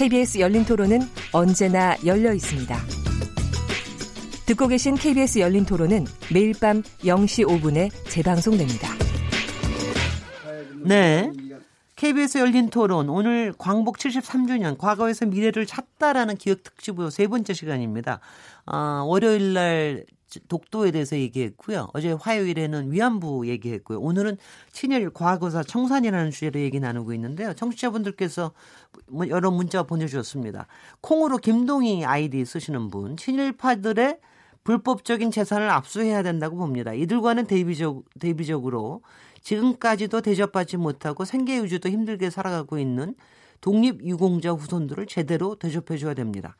KBS 열린 토론은 언제나 열려 있습니다. 듣고 계신 KBS 열린 토론은 매일 밤 0시 5분에 재방송됩니다. 네. KBS 열린 토론 오늘 광복 73주년 과거에서 미래를 찾다라는 기억 특집으로 세 번째 시간입니다. 아, 월요일 날 독도에 대해서 얘기했고요. 어제 화요일에는 위안부 얘기했고요. 오늘은 친일 과거사 청산이라는 주제로 얘기 나누고 있는데요. 청취자분들께서 뭐 여러 문자 보내주셨습니다. 콩으로 김동희 아이디 쓰시는 분, 친일파들의 불법적인 재산을 압수해야 된다고 봅니다. 이들과는 대비적, 대비적으로 지금까지도 대접받지 못하고 생계 유지도 힘들게 살아가고 있는 독립유공자 후손들을 제대로 대접해줘야 됩니다.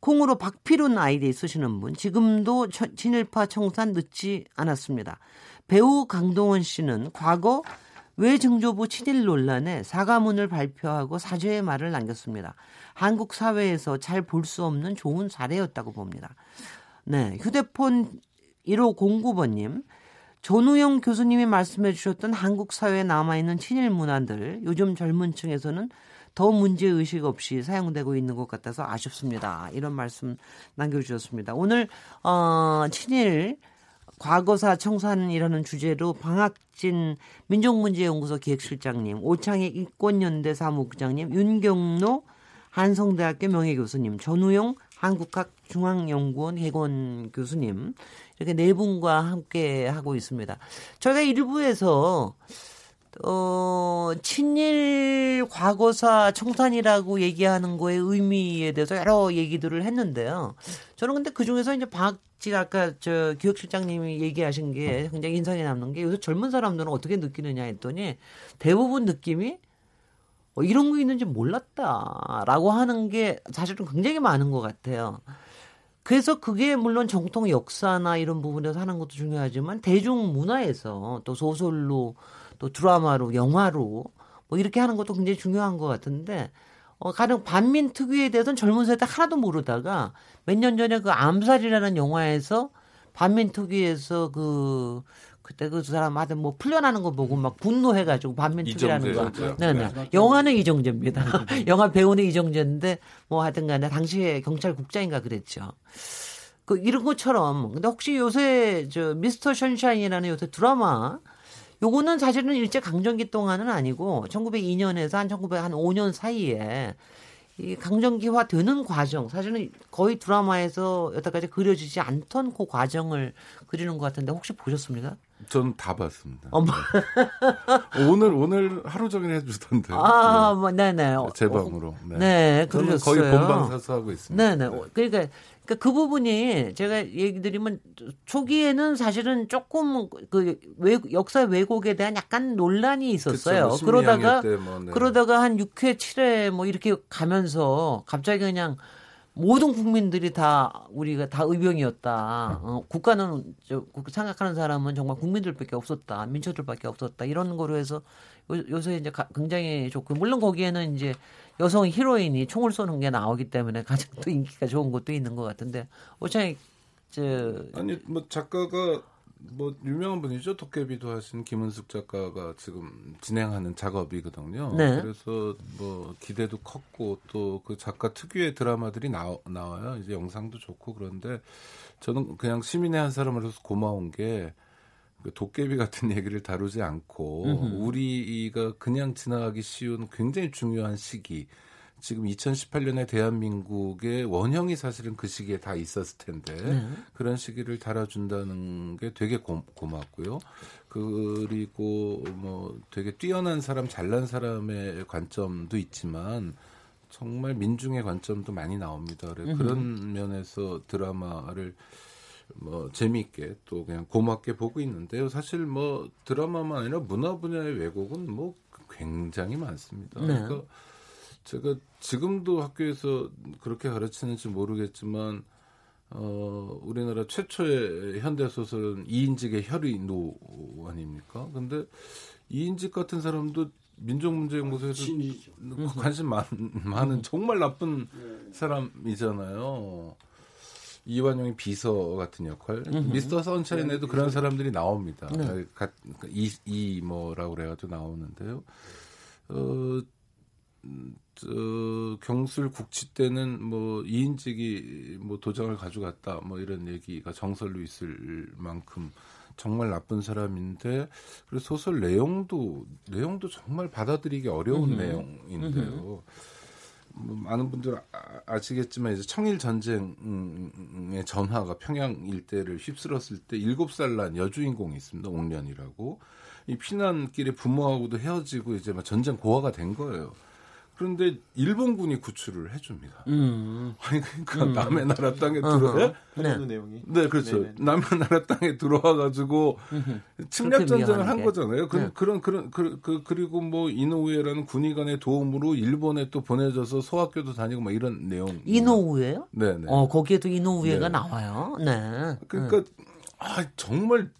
콩으로 박필훈 아이디 쓰시는 분, 지금도 친일파 청산 늦지 않았습니다. 배우 강동원 씨는 과거 외증조부 친일 논란에 사과문을 발표하고 사죄의 말을 남겼습니다. 한국 사회에서 잘 볼 수 없는 좋은 사례였다고 봅니다. 네, 휴대폰 1509번님, 전우영 교수님이 말씀해 주셨던 한국 사회에 남아있는 친일 문화들, 요즘 젊은 층에서는 더 문제 의식 없이 사용되고 있는 것 같아서 아쉽습니다. 이런 말씀 남겨주셨습니다. 오늘 어, 친일 과거사 청산이라는 주제로 방학진 민족문제연구소 기획실장님, 오창희 인권연대 사무국장님, 윤경로 한성대학교 명예교수님, 전우용 한국학 중앙연구원 개건 교수님 이렇게 네 분과 함께 하고 있습니다. 저희가 일부에서 어, 친일 과거사 청산이라고 얘기하는 거의 의미에 대해서 여러 얘기들을 했는데요. 저는 근데 그 중에서 이제 박지 아까 저 기획실장님이 얘기하신 게 굉장히 인상이 남는 게 요새 젊은 사람들은 어떻게 느끼느냐 했더니 대부분 느낌이 어, 이런 거 있는지 몰랐다라고 하는 게 사실은 굉장히 많은 것 같아요. 그래서 그게 물론 정통 역사나 이런 부분에서 하는 것도 중요하지만 대중 문화에서 또 소설로 또 드라마로 영화로 뭐 이렇게 하는 것도 굉장히 중요한 것 같은데 어, 가령 반민 특유에 대해서는 젊은 세대 하나도 모르다가 몇 년 전에 그 암살이라는 영화에서 반민 특유에서 그 그때 그 사람 하여튼 뭐 풀려나는 거 보고 막 분노해가지고 반민특위라는 거. 네 네. 네. 영화는 이정재입니다. 영화 배우는 이정재인데 뭐 하여튼 간에 당시에 경찰국장인가 그랬죠. 그 이런 것처럼 근데 혹시 요새 저 미스터 션샤인이라는 요새 드라마 요거는 사실은 일제 강점기 동안은 아니고 1902년에서 한 1905년 사이에 이 강점기화 되는 과정 사실은 거의 드라마에서 여태까지 그려지지 않던 그 과정을 그리는 것 같은데 혹시 보셨습니까? 저는 다 봤습니다. 어, 뭐. 오늘 오늘 하루 종일 해주던데. 아, 네. 뭐, 네네. 제 방으로. 네, 네 그러셨어요. 거의 본방 사수하고 있습니다. 네네. 네. 그러니까 그러니까 그 부분이 제가 얘기 드리면 초기에는 사실은 조금 그 외, 역사 왜곡에 대한 약간 논란이 있었어요. 그쵸, 뭐 그러다가 뭐, 네. 그러다가 한 6회, 7회 뭐 이렇게 가면서 갑자기 그냥 모든 국민들이 다 우리가 다 의병이었다. 어, 국가는 저, 생각하는 사람은 정말 국민들밖에 없었다. 민초들밖에 없었다. 이런 거로 해서 요, 새 이제 가, 굉장히 좋고 물론 거기에는 이제 여성 히로인이 총을 쏘는 게 나오기 때문에 가장 또 인기가 좋은 것도 있는 것 같은데 오창이 저 아니 뭐 작가가 뭐 유명한 분이죠. 도깨비도 하신 김은숙 작가가 지금 진행하는 작업이거든요. 네. 그래서 뭐 기대도 컸고 또 그 작가 특유의 드라마들이 나, 나와요. 이제 영상도 좋고 그런데 저는 그냥 시민의 한 사람으로서 고마운 게그 도깨비 같은 얘기를 다루지 않고 음흠. 우리가 그냥 지나가기 쉬운 굉장히 중요한 시기 지금 2018년에 대한민국의 원형이 사실은 그 시기에 다 있었을 텐데 네. 그런 시기를 달아준다는 게 되게 고, 고맙고요. 그리고 뭐 되게 뛰어난 사람, 잘난 사람의 관점도 있지만 정말 민중의 관점도 많이 나옵니다. 그래 그런 면에서 드라마를 뭐 재미있게 또 그냥 고맙게 보고 있는데요. 사실 뭐 드라마만 아니라 문화 분야의 왜곡은 뭐 굉장히 많습니다. 네. 그러니까 제가 지금도 학교에서 그렇게 가르치는지 모르겠지만 어, 우리나라 최초의 현대 소설은 이인직의 혈의노 아닙니까? 근데 이인직 같은 사람도 민족 문제 연구소에서 관심 많, 많은 정말 나쁜 네. 사람이잖아요. 이완용의 비서 같은 역할. 미스터 선샤인에도 그런 사람들이 나옵니다. 네. 이, 이 뭐라고 그래가지고 나오는데요. 어, 저, 경술 국치 때는 뭐 이인직이 뭐 도장을 가져갔다 뭐 이런 얘기가 정설로 있을 만큼 정말 나쁜 사람인데 그래서 소설 내용도 내용도 정말 받아들이기 어려운 음흠. 내용인데요. 뭐 많은 분들 아, 시겠지만 이제 청일 전쟁의 전화가 평양 일대를 휩쓸었을 때 일곱 살 난 여주인공이 있습니다. 옥년이라고. 이 피난길에 부모하고도 헤어지고 이제 막 전쟁 고아가 된 거예요. 그런데 일본군이 구출을 해줍니다. 음. 아니 그러니까 음. 남의 나라 땅에 들어와 네. 내용이 네 그렇죠. 네네. 남의 나라 땅에 들어와가지고 침략 전쟁을 한 거잖아요. 그, 네. 그런 그런 그, 그 그리고 뭐 이노우에라는 군의관의 도움으로 일본에 또 보내져서 소학교도 다니고 막 이런 내용. 이노우에요? 네네. 어 거기에도 이노우에가 네. 나와요. 네. 그러니까 아 정말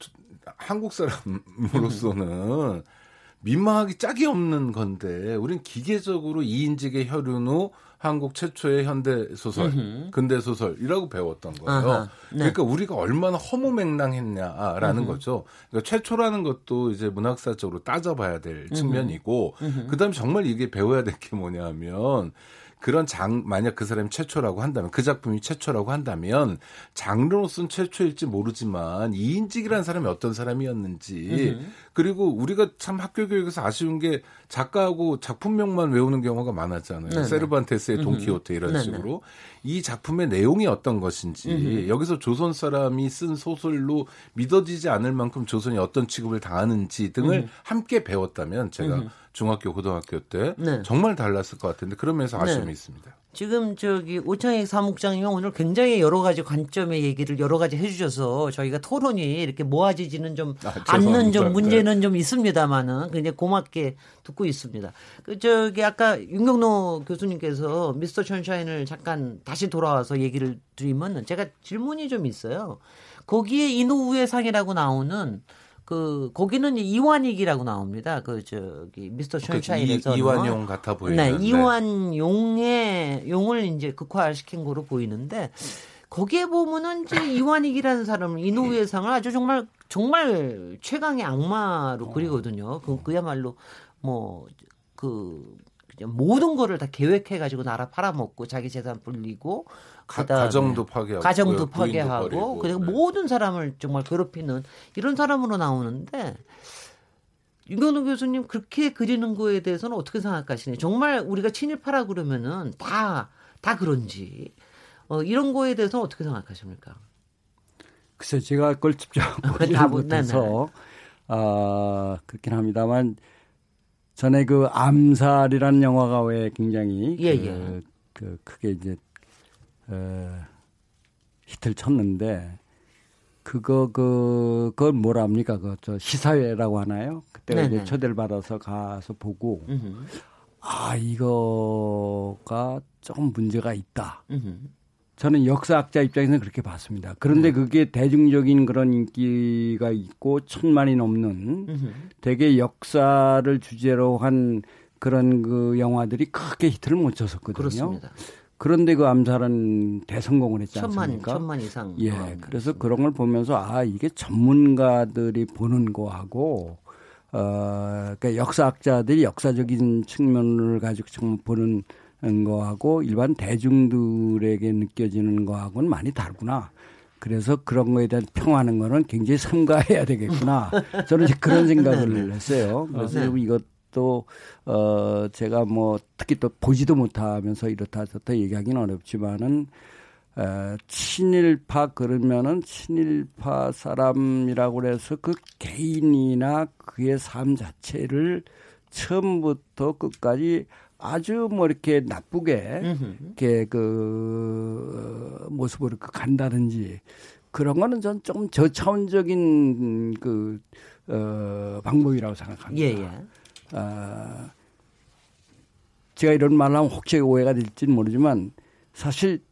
한국 사람으로서는. 민망하기 짝이 없는 건데 우린 기계적으로 이인직의 혈흔 후 한국 최초의 현대 소설. 근대 소설이라고 배웠던 거예요. 아하, 네. 그러니까 우리가 얼마나 허무맹랑했냐라는. 거죠. 그러니까 최초라는 것도 이제 문학사적으로 따져봐야 될. 측면이고, 그다음에 정말 이게 배워야 될 게 뭐냐면 그런 장 만약 그 사람이 최초라고 한다면 그 작품이 최초라고 한다면 장르로서는 최초일지 모르지만 이인직이라는 사람이 어떤 사람이었는지 음. 그리고 우리가 참 학교 교육에서 아쉬운 게 작가하고 작품명만 외우는 경우가 많았잖아요. 네네. 세르반테스의 돈키호테 이런 네네. 식으로 이 작품의 내용이 어떤 것인지 음흠. 여기서 조선 사람이 쓴 소설로 믿어지지 않을 만큼 조선이 어떤 취급을 당하는지 등을 음흠. 함께 배웠다면 제가 음흠. 중학교 고등학교 때 네. 정말 달랐을 것 같은데 그러면서 아쉬움이 네. 있습니다. 지금 저기 오창익 사무국장님 오늘 굉장히 여러 가지 관점의 얘기를 여러 가지 해주셔서 저희가 토론이 이렇게 모아지지는 좀 아, 않는 좀 문제는 네. 좀 있습니다만은 굉장히 고맙게 듣고 있습니다. 그 저기 아까 윤경노 교수님께서 미스터 션샤인을 잠깐 다시 돌아와서 얘기를 드리면 제가 질문이 좀 있어요. 거기에 인후의 상이라고 나오는 그 거기는 이완익이라고 나옵니다. 그 저기 미스터 션샤인에서 그 이완용 같아 보이는. 네, 이완용의 용을 이제 극화시킨 거로 보이는데 거기에 보면은 이제 이완익이라는 사람은 이노우의 상을 아주 정말 정말 최강의 악마로 어. 그리거든요. 그 그야말로 뭐그 모든 거를 다 계획해 가지고 나라 팔아먹고 자기 재산 불리고 가정도 파괴하고 가정도 파괴하고 그리고 네. 모든 사람을 정말 괴롭히는 이런 사람으로 나오는데 윤경동 교수님 그렇게 그리는 거에 대해서는 어떻게 생각하시나요? 정말 우리가 친일파라 그러면은 다 다 그런지 어, 이런 거에 대해서는 어떻게 생각하십니까? 글쎄 제가 그걸 직접 보지 못해서 아 그렇긴 합니다만 전에 그 암살이라는 영화가 왜 굉장히 예, 그, 예. 그 크게 이제 어, 히트를 쳤는데 그거 그 그걸 뭐랍니까 그저 시사회라고 하나요? 그때 네네. 이제 초대를 받아서 가서 보고 음흠. 아 이거가 조금 문제가 있다. 음흠. 저는 역사학자 입장에서는 그렇게 봤습니다. 그런데 네. 그게 대중적인 그런 인기가 있고 천만이 넘는 음흠. 되게 역사를 주제로 한 그런 그 영화들이 크게 히트를 못 쳤었거든요. 그렇습니다. 그런데 그 암살은 대성공을 했지 않습니까? 천만, 천만 이상. 예. 그래서 그런 걸 보면서 아, 이게 전문가들이 보는 거하고 어, 그러니까 역사학자들이 역사적인 측면을 가지고 좀 보는 거하고 일반 대중들에게 느껴지는 거하고는 많이 다르구나. 그래서 그런 거에 대한 평하는 거는 굉장히 삼가해야 되겠구나. 저는 그런 생각을 네, 네. 했어요. 그래서 네. 이것 또, 어, 제가 뭐 특히 또 보지도 못하면서 이렇다 저렇다 얘기하기는 어렵지만은, 어, 친일파 그러면은 친일파 사람이라고 해서 그 개인이나 그의 삶 자체를 처음부터 끝까지 아주 뭐 이렇게 나쁘게 이렇게 그 모습으로 이렇게 간다든지 그런 거는 전 좀 저차원적인 그, 어, 방법이라고 생각합니다. 예, 예. 어, 제가 이런 말을 하면 혹시 오해가 될지는 모르지만 사실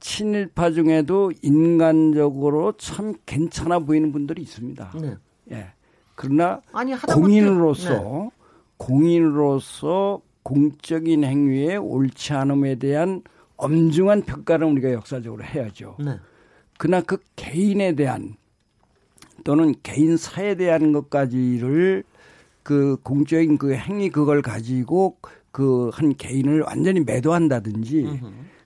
친일파 중에도 인간적으로 참 괜찮아 보이는 분들이 있습니다. 네. 예. 그러나 아니, 공인으로서 네. 공인으로서 공적인 행위에 옳지 않음에 대한 엄중한 평가를 우리가 역사적으로 해야죠. 네. 그러나 그 개인에 대한 또는 개인 사에 대한 것까지를 그 공적인 그 행위 그걸 가지고 그 한 개인을 완전히 매도한다든지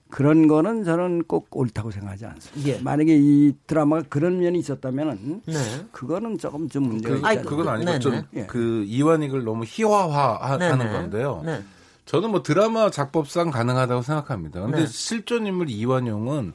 그런 거는 저는 꼭 옳다고 생각하지 않습니다. 예. 만약에 이 드라마가 그런 면이 있었다면은 네. 그거는 조금 좀 문제가 그, 있다. 그건 아니고 좀그 네. 그 이완익을 너무 희화화하는 네네. 건데요. 네. 저는 뭐 드라마 작법상 가능하다고 생각합니다. 근데 네. 실존 인물 이완용은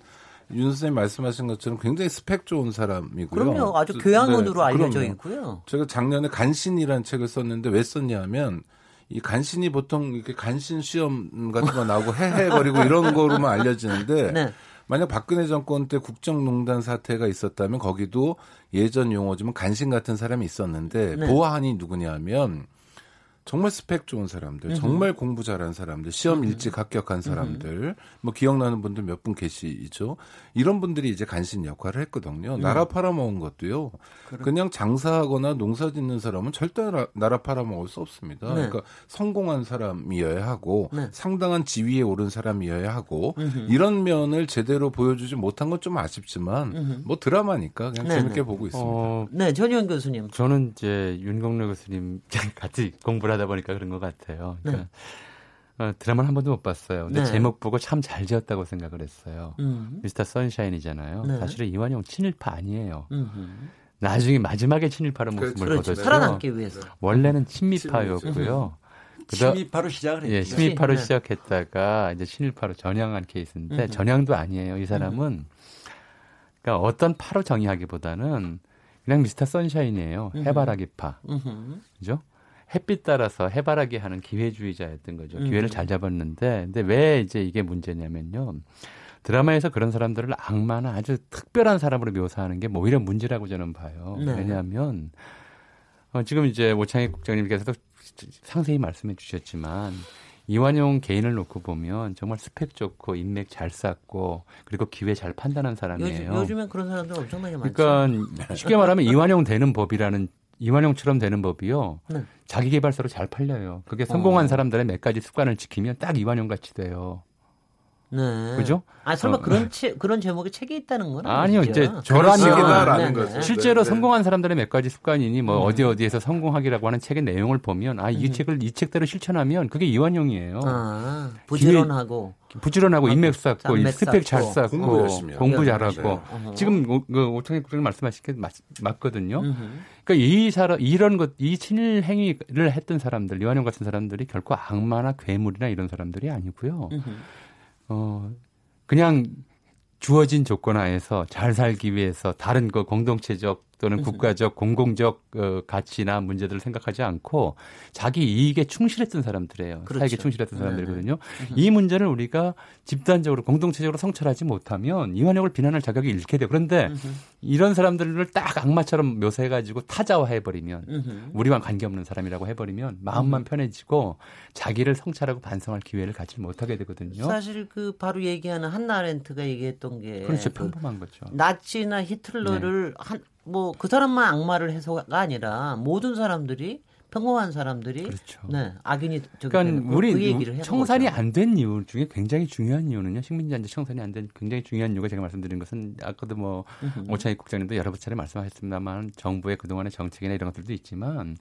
윤 선생님 말씀하신 것처럼 굉장히 스펙 좋은 사람이고요. 그럼요. 아주 교양원으로 네, 알려져 그럼요. 있고요. 제가 작년에 간신이라는 책을 썼는데 왜 썼냐면 이 간신이 보통 이렇게 간신 시험 같은 거 나오고 해해버리고 이런 거로만 알려지는데 네. 만약 박근혜 정권 때 국정농단 사태가 있었다면 거기도 예전 용어지만 간신 같은 사람이 있었는데 네. 보아하니 누구냐면 정말 스펙 좋은 사람들, 정말 공부 잘한 사람들, 시험 일찍 합격한 사람들, 뭐 기억나는 분들 몇 분 계시죠. 이런 분들이 이제 간신 역할을 했거든요. 음. 나라 팔아먹은 것도요. 그냥 장사하거나 농사 짓는 사람은 절대 나라, 팔아먹을 수 없습니다. 네. 그러니까 성공한 사람이어야 하고 네. 상당한 지위에 오른 사람이어야 하고 이런 면을 제대로 보여주지 못한 건 좀 아쉽지만 뭐 드라마니까 그냥 네. 재밌게 보고 있습니다. 어, 네, 전희원 교수님. 저는 이제 윤공래 교수님 같이 공부를 하다 보니까 그런 것 같아요. 네. 그러니까 어, 드라마는 한 번도 못 봤어요. 근데 네. 제목 보고 참 잘 지었다고 생각을 했어요. 음. 미스터 선샤인이잖아요. 네. 사실은 이완용 친일파 아니에요. 음흠. 나중에 마지막에 친일파로 모습을 그렇죠. 보였죠. 살아남기 위해서. 원래는 친미파였고요. 친미파로 시작을 했죠. 예, 친미파로 네. 시작했다가 이제 친일파로 전향한 케이스인데 음흠. 전향도 아니에요. 이 사람은 그러니까 어떤 파로 정의하기보다는 그냥 미스터 선샤인이에요. 해바라기 파. 그죠? 햇빛 따라서 해바라기 하는 기회주의자였던 거죠. 음. 기회를 잘 잡았는데, 근데 왜 이제 이게 문제냐면요. 드라마에서 그런 사람들을 악마나 아주 특별한 사람으로 묘사하는 게뭐 오히려 문제라고 저는 봐요. 네. 왜냐하면 어, 지금 이제 오창익 국장님께서도 상세히 말씀해 주셨지만 이완용 개인을 놓고 보면 정말 스펙 좋고 인맥 잘 쌓고 그리고 기회 잘 판단한 사람이에요. 요즘, 엔 그런 사람들 엄청나게 많죠. 그러니까 쉽게 말하면 이완용 되는 법이라는 이완용처럼 되는 법이요. 네. 자기 개발서로 잘 팔려요. 그게 성공한 어. 사람들의 몇 가지 습관을 지키면 딱 이완용 같이 돼요. 네. 그죠? 아 설마 어. 그런 체, 그런 제목의 책이 있다는 건 아니요. 아니죠? 이제 저라면 네. 실제로 네. 성공한 사람들의 몇 가지 습관이니 뭐 음. 어디 어디에서 성공하기라고 하는 책의 내용을 보면 아이 음. 책을 이 책대로 실천하면 그게 이완용이에요. 아, 부지런하고 부지런하고 인맥 쌓고 스펙 잘 쌓고 공부, 공부 잘하고 지금 그 오창희 국장님 말씀하신 게 맞, 맞거든요. 그러니까 이 사람 이런 것 이 친일 행위를 했던 사람들 이완용 같은 사람들이 결코 악마나 괴물이나 이런 사람들이 아니고요. 어, 그냥 주어진 조건 하에서 잘 살기 위해서 다른 그 공동체적 또는 국가적 공공적 어, 가치나 문제들을 생각하지 않고 자기 이익에 충실했던 사람들이에요. 그렇죠. 사익에 충실했던 사람들이거든요. 네네. 이 문제를 우리가 집단적으로 공동체적으로 성찰하지 못하면 이완혁을 비난할 자격이 잃게 돼요. 그런데 이런 사람들을 딱 악마처럼 묘사해가지고 타자화해버리면 우리와 관계없는 사람이라고 해버리면 마음만 편해지고 자기를 성찰하고 반성할 기회를 갖지 못하게 되거든요. 사실 그 바로 얘기하는 한나 렌트가 얘기했던 게 그렇죠. 그 평범한 거죠. 나치나 히틀러를 네. 한 뭐 그 사람만 악마를 해서가 아니라 모든 사람들이 평범한 사람들이 그렇죠. 네 악인이 그러니까 우리 그 얘기를 청산이 안 된 이유 중에 굉장히 중요한 이유는요 식민지한테 청산이 안 된 굉장히 중요한 이유가 제가 말씀드린 것은 아까도 뭐 오창익 국장님도 여러 차례 말씀하셨습니다만 정부의 그동안의 정책이나 이런 것들도 있지만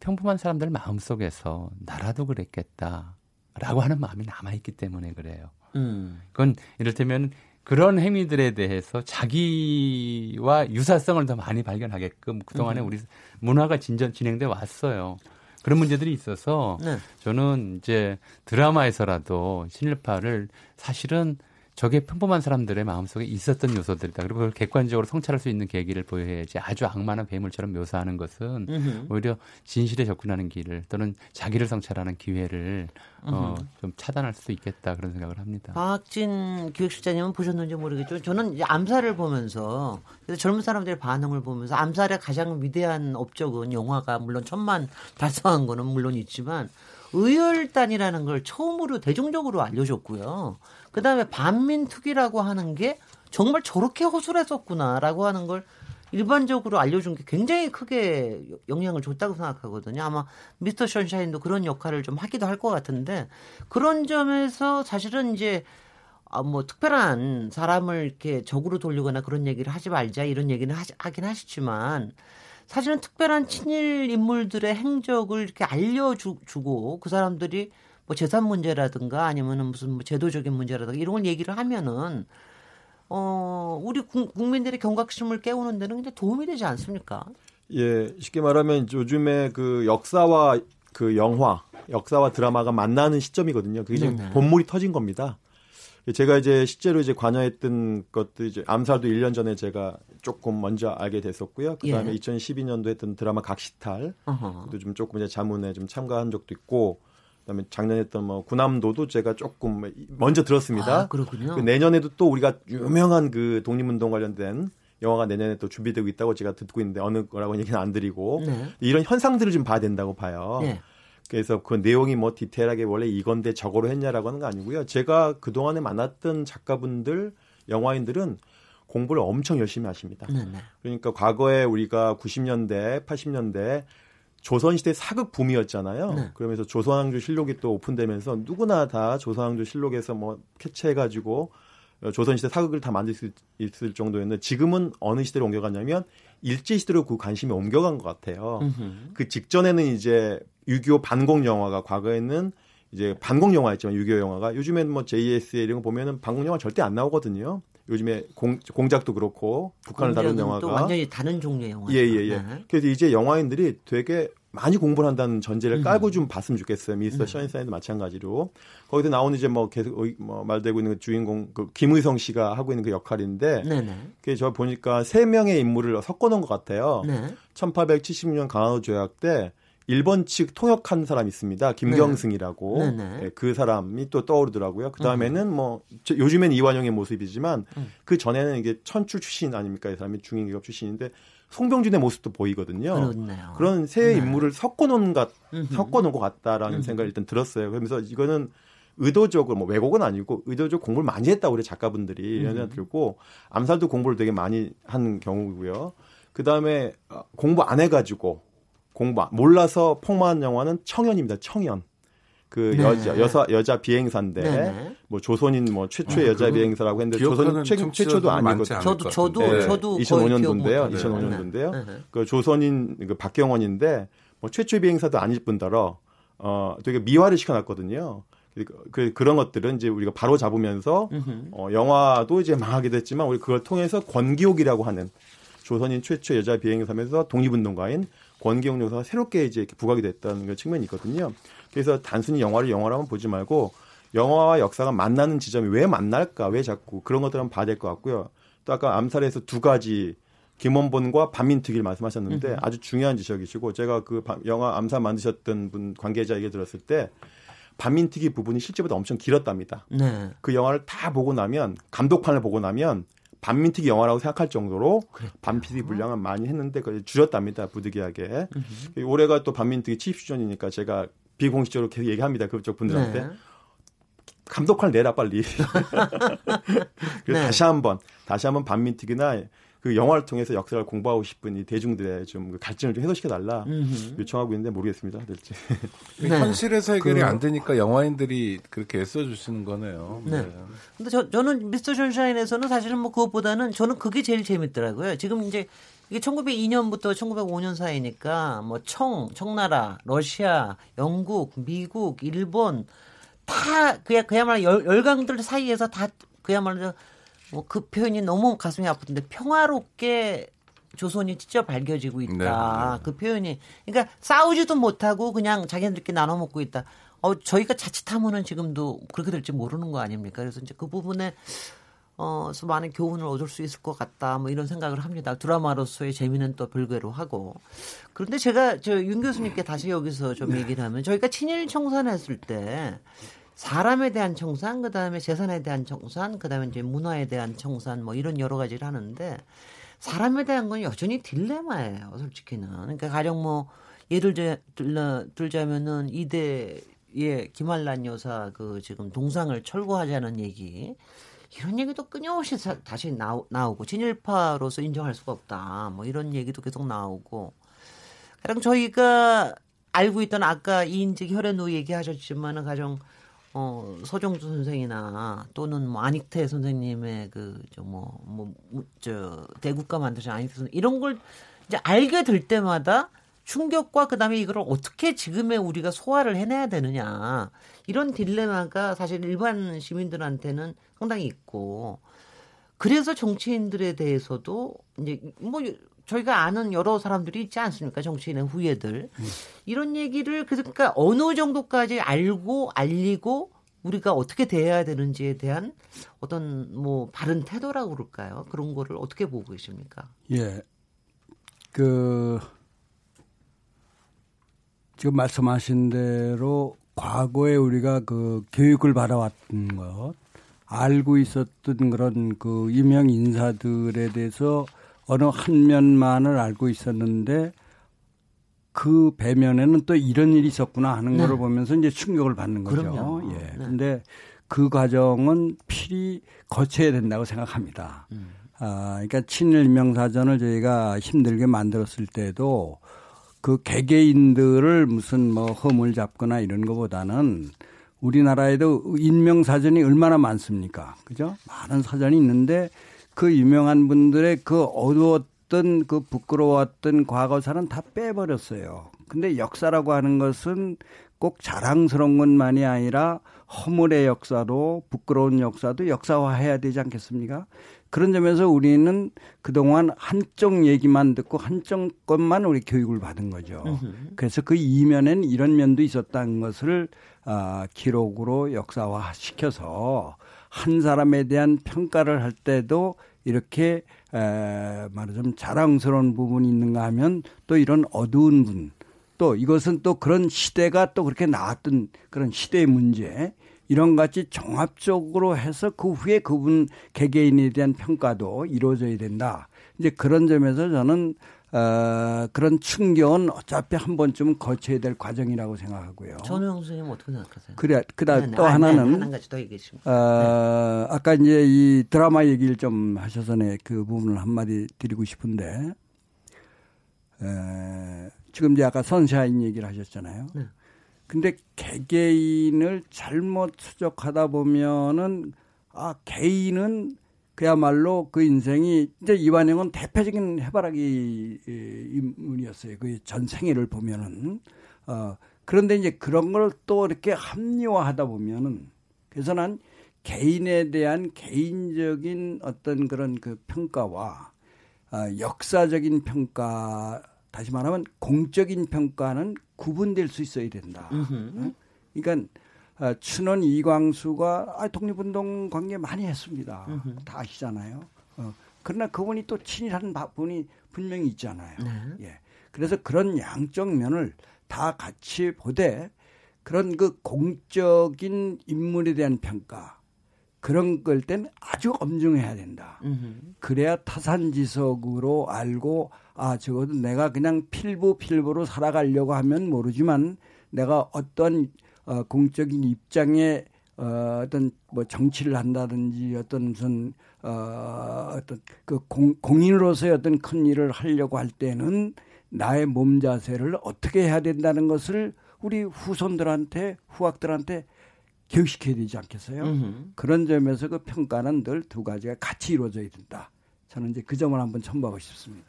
평범한 사람들 마음 속에서 나라도 그랬겠다라고 하는 마음이 남아 있기 때문에 그래요. 음. 그건 이를테면 그런 행위들에 대해서 자기와 유사성을 더 많이 발견하게끔 그동안에 음. 우리 문화가 진전 진행돼 왔어요. 그런 문제들이 있어서 네. 저는 이제 드라마에서라도 신일파를 사실은 저게 평범한 사람들의 마음속에 있었던 요소들이다. 그리고 그걸 객관적으로 성찰할 수 있는 계기를 보여야지 아주 악마나 괴물처럼 묘사하는 것은 음흠. 오히려 진실에 접근하는 길을 또는 자기를 성찰하는 기회를 어, 좀 차단할 수도 있겠다 그런 생각을 합니다. 박진 기획실장님은 보셨는지 모르겠죠. 저는 암살을 보면서 젊은 사람들의 반응을 보면서 암살의 가장 위대한 업적은 영화가 물론 천만 달성한 거는 물론 있지만 의열단이라는 걸 처음으로 대중적으로 알려줬고요. 그 다음에 반민특위라고 하는 게 정말 저렇게 허술했었구나라고 하는 걸 일반적으로 알려준 게 굉장히 크게 영향을 줬다고 생각하거든요. 아마 미스터 션샤인도 그런 역할을 좀 하기도 할 것 같은데 그런 점에서 사실은 이제 아, 뭐 특별한 사람을 이렇게 적으로 돌리거나 그런 얘기를 하지 말자 이런 얘기는 하긴 하시지만 사실은 특별한 친일 인물들의 행적을 이렇게 알려주고 그 사람들이 뭐 재산 문제라든가 아니면은 무슨 뭐 제도적인 문제라든가 이런 걸 얘기를 하면은 어, 우리 국민들의 경각심을 깨우는 데는 굉장히 도움이 되지 않습니까? 예, 쉽게 말하면 요즘에 그 역사와 그 영화, 역사와 드라마가 만나는 시점이거든요. 그게 지금 본물이 터진 겁니다. 제가 이제 실제로 이제 관여했던 것도 이제 암살도 1년 전에 제가 조금 먼저 알게 됐었고요. 그 다음에 예. 2012년도 했던 드라마 각시탈, 그것도 좀 조금 이제 자문에 좀 참가한 적도 있고, 그다음에 작년에 했던 뭐 구남도도 제가 조금 먼저 들었습니다. 아, 그렇군요. 그 내년에도 또 우리가 유명한 그 독립운동 관련된 영화가 내년에 또 준비되고 있다고 제가 듣고 있는데 어느 거라고 얘기는 안 드리고 네. 이런 현상들을 좀 봐야 된다고 봐요. 네. 그래서 그 내용이 뭐 디테일하게 원래 이건데 저거로 했냐라고 하는 거 아니고요. 제가 그동안에 만났던 작가분들, 영화인들은 공부를 엄청 열심히 하십니다. 네네. 네. 그러니까 과거에 우리가 90년대, 80년대 조선시대 사극 붐이었잖아요. 네. 그러면서 조선왕조 실록이 또 오픈되면서 누구나 다 조선왕조 실록에서 뭐 캐치해가지고 조선시대 사극을 다 만들 수 있을 정도였는데 지금은 어느 시대로 옮겨갔냐면 일제시대로 그 관심이 옮겨간 것 같아요. 그 직전에는 이제 6.25 반공 영화가 과거에는 이제 반공 영화였지만 6.25 영화가 요즘에는 뭐 JSA 이런 거 보면은 반공 영화 절대 안 나오거든요. 요즘에 공, 공작도 그렇고 북한을 다룬 영화가 완전히 다른 종류의 영화. 예, 예, 예. 네. 그래서 이제 영화인들이 되게 많이 공부를 한다는 전제를 음. 깔고 좀 봤으면 좋겠어요. 미스터 음. 셔인사인도 마찬가지로. 거기서 나오는 이제 뭐 계속 뭐 말되고 있는 그 주인공 그 김의성 씨가 하고 있는 그 역할인데 네네. 그게 저 보니까 세 명의 인물을 섞어 놓은 것 같아요. 네. 1870년 강화도 조약 때 일본 측 통역한 사람이 있습니다. 김경승이라고. 네. 네, 네. 그 사람이 또 떠오르더라고요. 그 다음에는 음. 뭐, 저, 요즘엔 이완용의 모습이지만 음. 그 전에는 이게 천출 출신 아닙니까? 이 사람이 중인기업 출신인데 송병준의 모습도 보이거든요. 그렇네요. 그런 새 네. 인물을 섞어 놓은 것, 섞어 놓은 것 같다라는 생각을 일단 들었어요. 그러면서 이거는 의도적으로 뭐 왜곡은 아니고 의도적 공부를 많이 했다고 우리 작가분들이 이런 생각 들고 암살도 공부를 되게 많이 한 경우고요. 그 다음에 어, 공부 안 해가지고 공부 몰라서 폭망한 영화는 청년입니다. 청년. 그 네. 여자 여사 여자 비행사인데 네. 뭐 조선인 뭐 최초의 아, 여자 비행사라고 했는데 조선 최, 최초도 아니거든요. 저도 저도 네. 저도 2005년도인데요. 2005년도인데요. 그 조선인 그 박경원인데 뭐 최초의 비행사도 아닐 뿐더러 어 되게 미화를 시켜놨거든요. 그, 그 그런 것들은 이제 우리가 바로 잡으면서 어, 영화도 이제 망하게 됐지만 우리 그걸 통해서 권기옥이라고 하는 조선인 최초 여자 비행사면서 독립운동가인 권기용 요사가 새롭게 이제 부각이 됐다는 그 측면이 있거든요. 그래서 단순히 영화를 영화로만 보지 말고 영화와 역사가 만나는 지점이 왜 만날까, 왜 자꾸 그런 것들 한번 봐야 될 것 같고요. 또 아까 암살에서 두 가지 김원본과 반민특위를 말씀하셨는데 음. 아주 중요한 지적이시고 제가 그 영화 암살 만드셨던 분 관계자 얘기 들었을 때 반민특위 부분이 실제보다 엄청 길었답니다. 네. 그 영화를 다 보고 나면 감독판을 보고 나면 반민특위 영화라고 생각할 정도로 반민특위 분량은 많이 했는데 그걸 줄였답니다. 부득이하게. 음흠. 올해가 또 반민특위 70주년이니까 제가 비공식적으로 계속 얘기합니다. 그쪽 분들한테. 네. 감독관을 내라 빨리. 그래서 네. 다시 한번 다시 한번 반민특위나 그 영화를 통해서 역사를 공부하고 싶은 이 대중들의 좀그 갈증을 좀 해소시켜 달라 요청하고 있는데 모르겠습니다. 될지. 네. 현실에서 해결이 그... 안 되니까 영화인들이 그렇게 애써 주시는 거네요. 네. 네. 근데 저 저는 미스터 션샤인에서는 사실은 뭐 그것보다는 저는 그게 제일 재밌더라고요. 지금 이제 이게 1902년부터 1905년 사이니까 뭐 청, 청나라, 러시아, 영국, 미국, 일본 다 그야 그야말로 열, 열강들 사이에서 다 그야말로 뭐 그 표현이 너무 가슴이 아프던데 평화롭게 조선이 직접 밝혀지고 있다. 네, 네. 그 표현이 그러니까 싸우지도 못하고 그냥 자기들끼리 나눠 먹고 있다. 어 저희가 자칫하면은 지금도 그렇게 될지 모르는 거 아닙니까? 그래서 이제 그 부분에 어, 서 많은 교훈을 얻을 수 있을 것 같다. 뭐 이런 생각을 합니다. 드라마로서의 재미는 또 별개로 하고. 그런데 제가 저 윤 교수님께 다시 여기서 좀 얘기를 하면 저희가 친일 청산했을 때 사람에 대한 청산, 그 다음에 재산에 대한 청산, 그 다음에 이제 문화에 대한 청산, 뭐 이런 여러 가지를 하는데 사람에 대한 건 여전히 딜레마예요, 솔직히는. 그러니까 가령 뭐 예를 들자, 들자면은 이대 예, 김한란 여사 그 지금 동상을 철거하자는 얘기 이런 얘기도 끊임없이 다시 나오, 나오고 친일파로서 인정할 수가 없다. 뭐 이런 얘기도 계속 나오고. 가령 저희가 알고 있던 아까 이인직 혈액노 얘기하셨지만은 가령 어 서정주 선생이나 또는 뭐 안익태 선생님의 그 저 뭐 뭐 저 대국가 만드신 안익태 선생 이런 걸 이제 알게 될 때마다 충격과 그다음에 이걸 어떻게 지금의 우리가 소화를 해내야 되느냐 이런 딜레마가 사실 일반 시민들한테는 상당히 있고. 그래서 정치인들에 대해서도 이제 뭐 저희가 아는 여러 사람들이 있지 않습니까? 정치인의 후예들. 음. 이런 얘기를 그러니까 어느 정도까지 알고 알리고 우리가 어떻게 대해야 되는지에 대한 어떤 뭐 바른 태도라고 그럴까요? 그런 거를 어떻게 보고 계십니까? 예, 그 지금 말씀하신 대로 과거에 우리가 그 교육을 받아왔던 것, 알고 있었던 그런 그 유명 인사들에 대해서 어느 한 면만을 알고 있었는데 그 배면에는 또 이런 일이 있었구나 하는 네. 거를 보면서 이제 충격을 받는 거죠. 그럼요. 예. 네. 근데 그 과정은 필히 거쳐야 된다고 생각합니다. 음. 아, 그러니까 친일 명 사전을 저희가 힘들게 만들었을 때도 그 개개인들을 무슨 뭐 허물 잡거나 이런 것보다는 우리나라에도 인명 사전이 얼마나 많습니까? 그죠? 많은 사전이 있는데 그 유명한 분들의 그 어두웠던 그 부끄러웠던 과거사는 다 빼버렸어요. 근데 역사라고 하는 것은 꼭 자랑스러운 것만이 아니라 허물의 역사도 부끄러운 역사도 역사화해야 되지 않겠습니까? 그런 점에서 우리는 그동안 한쪽 얘기만 듣고 한쪽 것만 우리 교육을 받은 거죠. 그래서 그 이면엔 이런 면도 있었다는 것을 아, 기록으로 역사화 시켜서 한 사람에 대한 평가를 할 때도 이렇게 에, 말하자면 자랑스러운 부분이 있는가 하면 또 이런 어두운 분, 또 이것은 또 그런 시대가 또 그렇게 나왔던 그런 시대의 문제 이런 같이 종합적으로 해서 그 후에 그분 개개인에 대한 평가도 이루어져야 된다. 이제 그런 점에서 저는 어, 그런 충격은 어차피 한 번쯤은 거쳐야 될 과정이라고 생각하고요. 전우영 선생님 어떻게 생각하세요? 그래, 그다 네, 네. 또 아, 하나는 네, 가지 더 얘기했습니다. 어, 네. 아까 이제 이 드라마 얘기를 좀 하셔서네 그 부분을 한마디 드리고 싶은데, 에, 지금 이제 아까 선샤인 얘기를 하셨잖아요. 네. 근데 개개인을 잘못 추적하다 보면은 아 개인은 그야말로 그 인생이 이제 이완영은 대표적인 해바라기 인물이었어요. 그 전 생애를 보면은 어 그런데 이제 그런 걸 또 이렇게 합리화하다 보면은 그래서 난 개인에 대한 개인적인 어떤 그런 그 평가와 어, 역사적인 평가 다시 말하면 공적인 평가는 구분될 수 있어야 된다. 어? 그러니까 어, 춘원 이광수가 아, 독립운동 관계 많이 했습니다. 으흠. 다 아시잖아요. 어, 그러나 그분이 또 친일한 분이 분명히 있잖아요. 네. 예. 그래서 그런 양적 면을 다 같이 보되 그런 그 공적인 인물에 대한 평가 그런 걸땐 아주 엄중해야 된다. 으흠. 그래야 타산지석으로 알고 아 적어도 내가 그냥 필부 필부로 살아가려고 하면 모르지만 내가 어떤 어, 공적인 입장에 어, 어떤 뭐 정치를 한다든지 어떤 무슨 어, 어떤 그 공, 공인으로서의 어떤 큰 일을 하려고 할 때는 나의 몸 자세를 어떻게 해야 된다는 것을 우리 후손들한테 후학들한테 교육시켜야 되지 않겠어요? 으흠. 그런 점에서 그 평가는 늘 두 가지가 같이 이루어져야 된다. 저는 이제 그 점을 한번 첨부하고 싶습니다.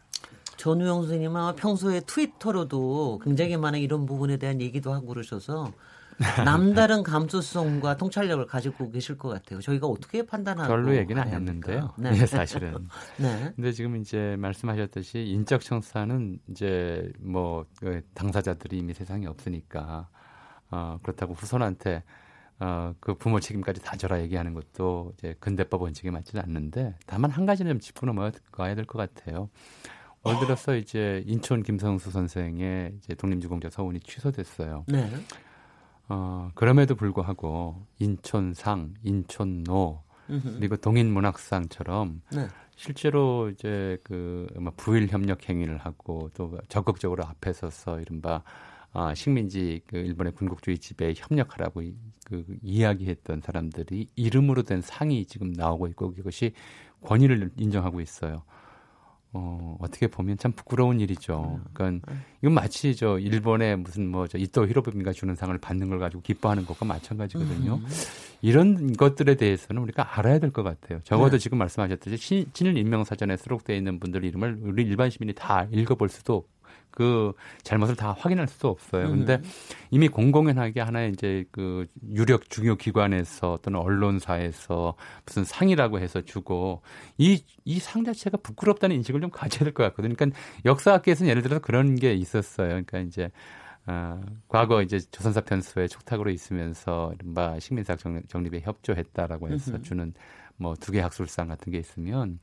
전우영 선생님은 평소에 트위터로도 굉장히 많은 이런 부분에 대한 얘기도 하고 그러셔서 남다른 감수성과 통찰력을 가지고 계실 것 같아요. 저희가 어떻게 판단하고 별로 얘기는 안 했는데요. 네. 네, 사실은. 네. 근데 지금 이제 말씀하셨듯이 인적 청사는 이제 뭐그 당사자들이 이미 세상에 없으니까 어, 그렇다고 후손한테 어, 그 부모 책임까지 다 져라 얘기하는 것도 이제 근대법 원칙에 맞지는 않는데 다만 한 가지는 좀 짚고 넘어가야 될 것 같아요. 예를 들어서 이제 인천 김성수 선생의 이제 독립유공자 서훈이 취소됐어요. 네. 어, 그럼에도 불구하고 인천상, 인천노 그리고 동인문학상처럼 네. 실제로 이제 그 부일 협력 행위를 하고 또 적극적으로 앞에 서서 이른바 아, 식민지 그 일본의 군국주의 지배에 협력하라고 이, 그 이야기했던 사람들이 이름으로 된 상이 지금 나오고 있고 그것이 권위를 인정하고 있어요. 어, 어떻게 보면 참 부끄러운 일이죠. 그러니까 이건 마치 저 일본의 무슨 뭐 저 이토 히로부미가 주는 상을 받는 걸 가지고 기뻐하는 것과 마찬가지거든요. 음. 이런 것들에 대해서는 우리가 알아야 될 것 같아요. 적어도 네. 지금 말씀하셨듯이 친일 인명사전에 수록되어 있는 분들 이름을 우리 일반 시민이 다 읽어볼 수도 그 잘못을 다 확인할 수도 없어요. 근데 음. 이미 공공연하게 하나의 이제 그 유력 중요 기관에서 또는 언론사에서 무슨 상이라고 해서 주고 이 이 상 자체가 부끄럽다는 인식을 좀 가져야 될 것 같거든요. 그러니까 역사학계에서는 예를 들어서 그런 게 있었어요. 그러니까 이제 아, 과거 이제 조선사 편수에 촉탁으로 있으면서 이른바 식민사학 정립에 협조했다라고 해서 주는 뭐 두 개 학술상 같은 게 있으면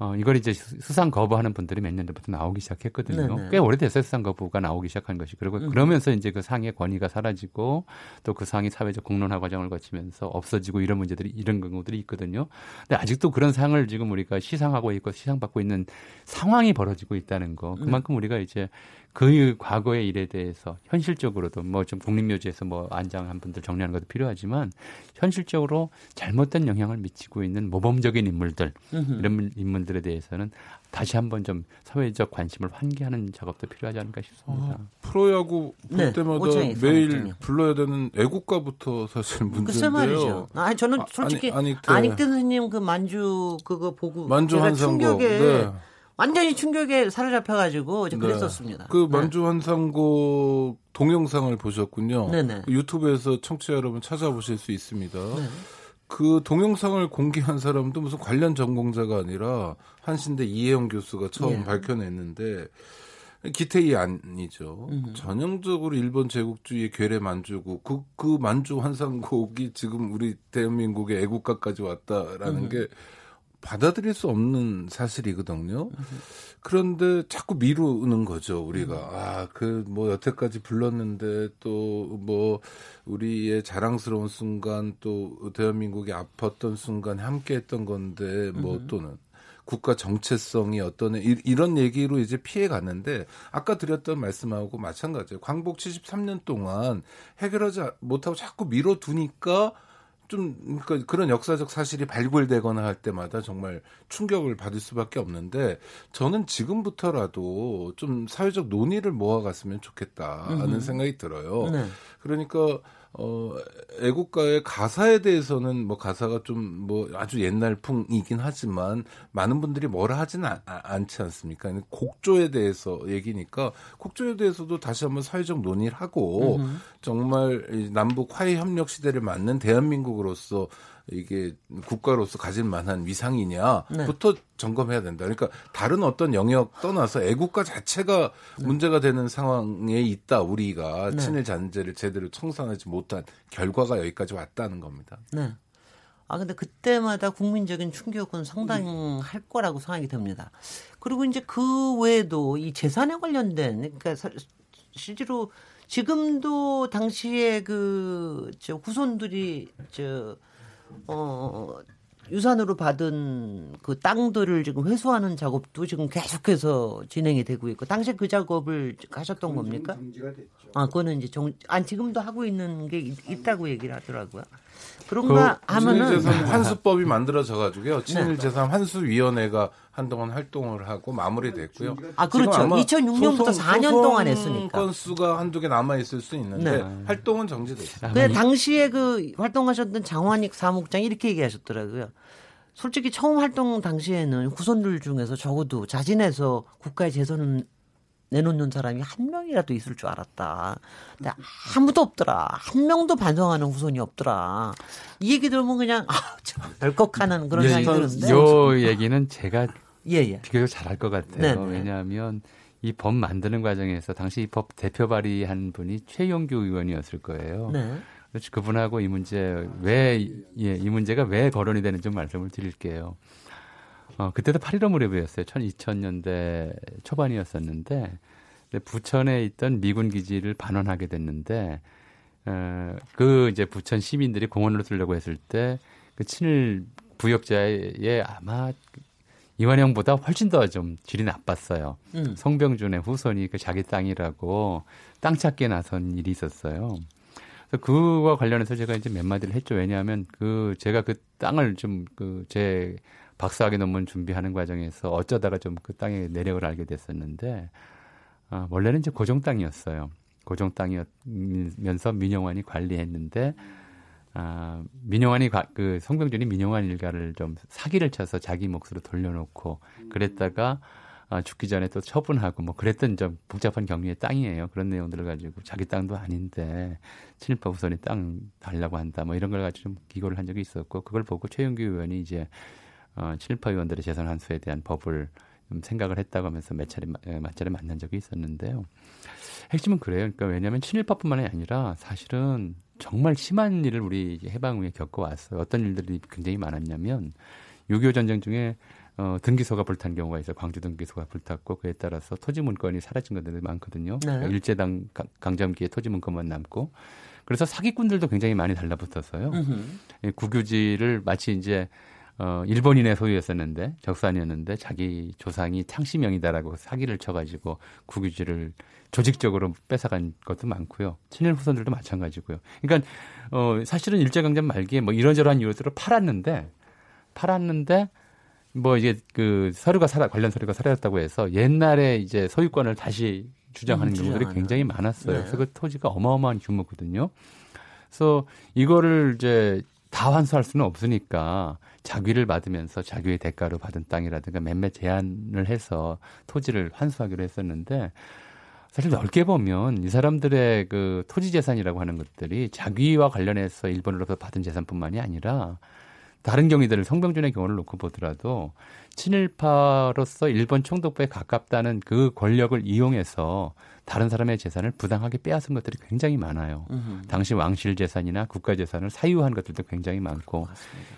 어, 이걸 이제 수상 거부하는 분들이 몇 년 전부터 나오기 시작했거든요. 네네. 꽤 오래됐어요, 수상 거부가 나오기 시작한 것이. 그리고 음. 그러면서 이제 그 상의 권위가 사라지고 또 그 상이 사회적 공론화 과정을 거치면서 없어지고 이런 문제들이 이런 경우들이 있거든요. 근데 아직도 그런 상을 지금 우리가 시상하고 있고 시상받고 있는 상황이 벌어지고 있다는 거. 그만큼 우리가 이제 그 과거의 일에 대해서 현실적으로도 뭐 좀 국립묘지에서 뭐 안장한 분들 정리하는 것도 필요하지만 현실적으로 잘못된 영향을 미치고 있는 모범적인 인물들 이런 인물들에 대해서는 다시 한번 좀 사회적 관심을 환기하는 작업도 필요하지 않을까 싶습니다. 어, 프로야구 볼 네, 때마다 매일 불러야 되는 애국가부터 사실 문제인데요. 말이죠. 아 저는 솔직히 아니, 안익대 선생님 그 만주 그거 보고 만주 한성곡 네. 완전히 충격에 사로잡혀가지고 이제 네. 그랬었습니다. 그 네. 만주 환상곡 동영상을 보셨군요. 네네. 그 유튜브에서 청취자 여러분 찾아보실 수 있습니다. 네. 그 동영상을 공개한 사람도 무슨 관련 전공자가 아니라 한신대 이혜영 교수가 처음 네. 밝혀냈는데 기태이 아니죠. 음. 전형적으로 일본 제국주의의 괴뢰 만주고 그, 그 만주 환상곡이 지금 우리 대한민국의 애국가까지 왔다라는 음. 게 받아들일 수 없는 사실이거든요. 그런데 자꾸 미루는 거죠, 우리가. 음. 아, 그, 뭐, 여태까지 불렀는데 또, 뭐, 우리의 자랑스러운 순간 또 대한민국이 아팠던 순간 함께 했던 건데, 뭐, 음. 또는. 국가 정체성이 어떤 이런 얘기로 이제 피해 갔는데 아까 드렸던 말씀하고 마찬가지예요. 광복 73년 동안 해결하지 못하고 자꾸 미뤄두니까 좀 그러니까 그런 역사적 사실이 발굴되거나 할 때마다 정말 충격을 받을 수밖에 없는데 저는 지금부터라도 좀 사회적 논의를 모아갔으면 좋겠다는 음. 생각이 들어요. 네. 그러니까 어, 애국가의 가사에 대해서는 뭐 가사가 좀 뭐 아주 옛날풍이긴 하지만 많은 분들이 뭐라 하지는 아, 않지 않습니까? 곡조에 대해서 얘기니까 곡조에 대해서도 다시 한번 사회적 논의를 하고 음흠. 정말 남북 화해 협력 시대를 맞는 대한민국으로서 이게 국가로서 가질 만한 위상이냐부터 네. 점검해야 된다. 그러니까 다른 어떤 영역 떠나서 애국가 자체가 네. 문제가 되는 상황에 있다. 우리가 네. 친일 잔재를 제대로 청산하지 못한 결과가 여기까지 왔다는 겁니다. 네. 아 근데 그때마다 국민적인 충격은 상당할 거라고 생각이 듭니다. 그리고 이제 그 외에도 이 재산에 관련된 그러니까 실제로 지금도 당시에 그 저 후손들이 저 어, 유산으로 받은 그 땅들을 지금 회수하는 작업도 지금 계속해서 진행이 되고 있고 당시에 그 작업을 하셨던 겁니까? 아, 그거는 이제 정, 아니 지금도 하고 있는 게 있, 다고 얘기를 하더라고요. 그런가 그 하면은 친일재산 환수법이 만들어져 가지고요. 친일재산 네. 환수위원회가 한동안 활동을 하고 마무리됐고요. 아 그렇죠. 2006년부터 4년 동안 했으니까 건수가 한두 개 남아 있을 수 있는데 네. 활동은 정지됐어요. 그 당시에 그 활동하셨던 장환익 사무국장이 이렇게 얘기하셨더라고요. 솔직히 처음 활동 당시에는 후손들 중에서 적어도 자진해서 국가의 재선은 내놓는 사람이 한 명이라도 있을 줄 알았다. 근데 아무도 없더라. 한 명도 반성하는 후손이 없더라. 이 얘기 들으면 그냥 아, 덜컥하는 그런 생각이 드는데. 요 얘기는 제가 예, 예. 비교적 잘할 것 같아요. 네네. 네. 왜냐하면 이 법 만드는 과정에서 당시 이 법 대표 발의한 분이 최용규 의원이었을 거예요. 네. 그분하고 이 문제 왜 예, 이 문제가 왜 거론이 되는지 좀 말씀을 드릴게요. 어, 그때도 8.15 무렵이었어요. 2000년대 초반이었었는데 부천에 있던 미군 기지를 반환하게 됐는데 어, 그 이제 부천 시민들이 공원으로 쓰려고 했을 때 그 친일 부역자의 아마 이완영보다 훨씬 더 좀 질이 나빴어요. 음. 성병준의 후손이 그 자기 땅이라고 땅 찾기에 나선 일이 있었어요. 그래서 그와 관련해서 제가 이제 몇 마디를 했죠. 왜냐하면 그 제가 그 땅을 좀 그 제 박사학위 논문 준비하는 과정에서 어쩌다가 좀 그 땅의 내력을 알게 됐었는데 아, 원래는 이제 고정 땅이었어요. 고정 땅이었면서 민영환이 관리했는데 아, 민영환이 그 성병준이 민영환 일가를 좀 사기를 쳐서 자기 몫으로 돌려놓고 그랬다가 아, 죽기 전에 또 처분하고 뭐 그랬던 좀 복잡한 경위의 땅이에요. 그런 내용들을 가지고 자기 땅도 아닌데 친일파 후손이 땅 달라고 한다 뭐 이런 걸 가지고 좀 기고를 한 적이 있었고 그걸 보고 최영규 의원이 이제 어, 친일파 의원들의 재산 환수에 대한 법을 좀 생각을 했다고 하면서 몇 차례 맞자를 만난 적이 있었는데요. 핵심은 그래요. 그러니까 왜냐하면 친일파뿐만이 아니라 사실은 정말 심한 일을 우리 해방 후에 겪어왔어요. 어떤 일들이 굉장히 많았냐면 6.25 전쟁 중에 어, 등기소가 불탄 경우가 있어요. 광주 등기소가 불탔고 그에 따라서 토지 문건이 사라진 것들이 많거든요. 네. 그러니까 일제당 강점기에 토지 문건만 남고 그래서 사기꾼들도 굉장히 많이 달라붙었어요. 예, 국유지를 마치 이제 어, 일본인의 소유였었는데 적산이었는데 자기 조상이 창시명이다라고 사기를 쳐가지고 국유지를 조직적으로 뺏어간 것도 많고요. 친일 후손들도 마찬가지고요. 그러니까 어, 사실은 일제강점 말기에 뭐 이런저런 이유로 팔았는데 팔았는데 뭐 이게 그 서류가 살아 관련 서류가 사라졌다고 해서 옛날에 이제 소유권을 다시 주장하는 음, 경우들이 굉장히 많았어요. 네. 그래서 그 토지가 어마어마한 규모거든요. 그래서 이거를 이제 다 환수할 수는 없으니까 자귀를 받으면서 자귀의 대가로 받은 땅이라든가 몇몇 제한을 해서 토지를 환수하기로 했었는데 사실 넓게 보면 이 사람들의 그 토지 재산이라고 하는 것들이 자귀와 관련해서 일본으로서 받은 재산뿐만이 아니라 다른 경위들을 성병준의 경우를 놓고 보더라도 친일파로서 일본 총독부에 가깝다는 그 권력을 이용해서 다른 사람의 재산을 부당하게 빼앗은 것들이 굉장히 많아요. 으흠. 당시 왕실 재산이나 국가 재산을 사유한 것들도 굉장히 많고.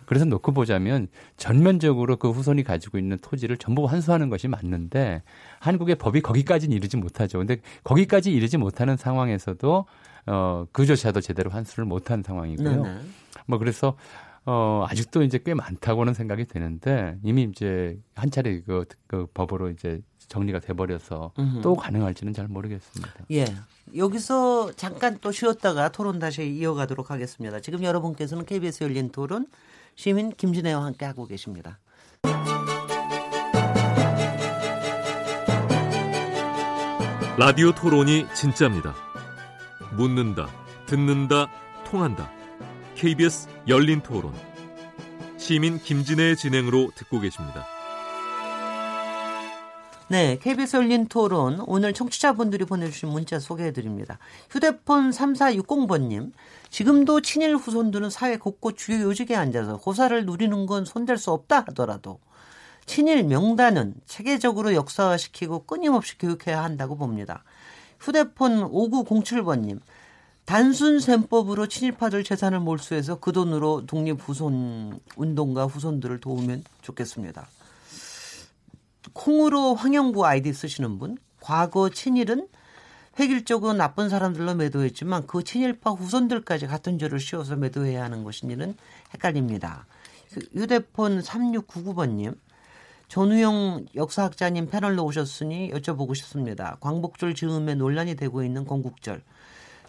그래서 놓고 보자면 전면적으로 그 후손이 가지고 있는 토지를 전부 환수하는 것이 맞는데 한국의 법이 거기까지는 이르지 못하죠. 근데 거기까지 이르지 못하는 상황에서도 어 그조차도 제대로 환수를 못한 상황이고요. 네네. 뭐 그래서 어, 아직도 이제 꽤 많다고는 생각이 되는데 이미 이제 한 차례 그, 그 법으로 이제 정리가 돼버려서 음흠. 또 가능할지는 잘 모르겠습니다. 예. 여기서 잠깐 또 쉬었다가 토론 다시 이어가도록 하겠습니다. 지금 여러분께서는 KBS 열린 토론 시민 김진애와 함께 하고 계십니다. 라디오 토론이 진짜입니다. 묻는다, 듣는다, 통한다. KBS 열린 토론. 시민 김진애의 진행으로 듣고 계십니다. 네, KBS 열린 토론 오늘 청취자분들이 보내주신 문자 소개해드립니다. 휴대폰 3460번님, 지금도 친일 후손들은 사회 곳곳 주요 요직에 앉아서 호사를 누리는 건 손댈 수 없다 하더라도 친일 명단은 체계적으로 역사화시키고 끊임없이 교육해야 한다고 봅니다. 휴대폰 5907번님, 단순 셈법으로 친일파들 재산을 몰수해서 그 돈으로 독립 후손 운동가 후손들을 도우면 좋겠습니다. 콩으로 황영구 아이디 쓰시는 분, 과거 친일은 획일적으로 나쁜 사람들로 매도했지만 그 친일파 후손들까지 같은 죄를 씌워서 매도해야 하는 것인지는 헷갈립니다. 그 휴대폰 3699번님, 전우영 역사학자님 패널로 오셨으니 여쭤보고 싶습니다. 광복절 즈음에 논란이 되고 있는 건국절.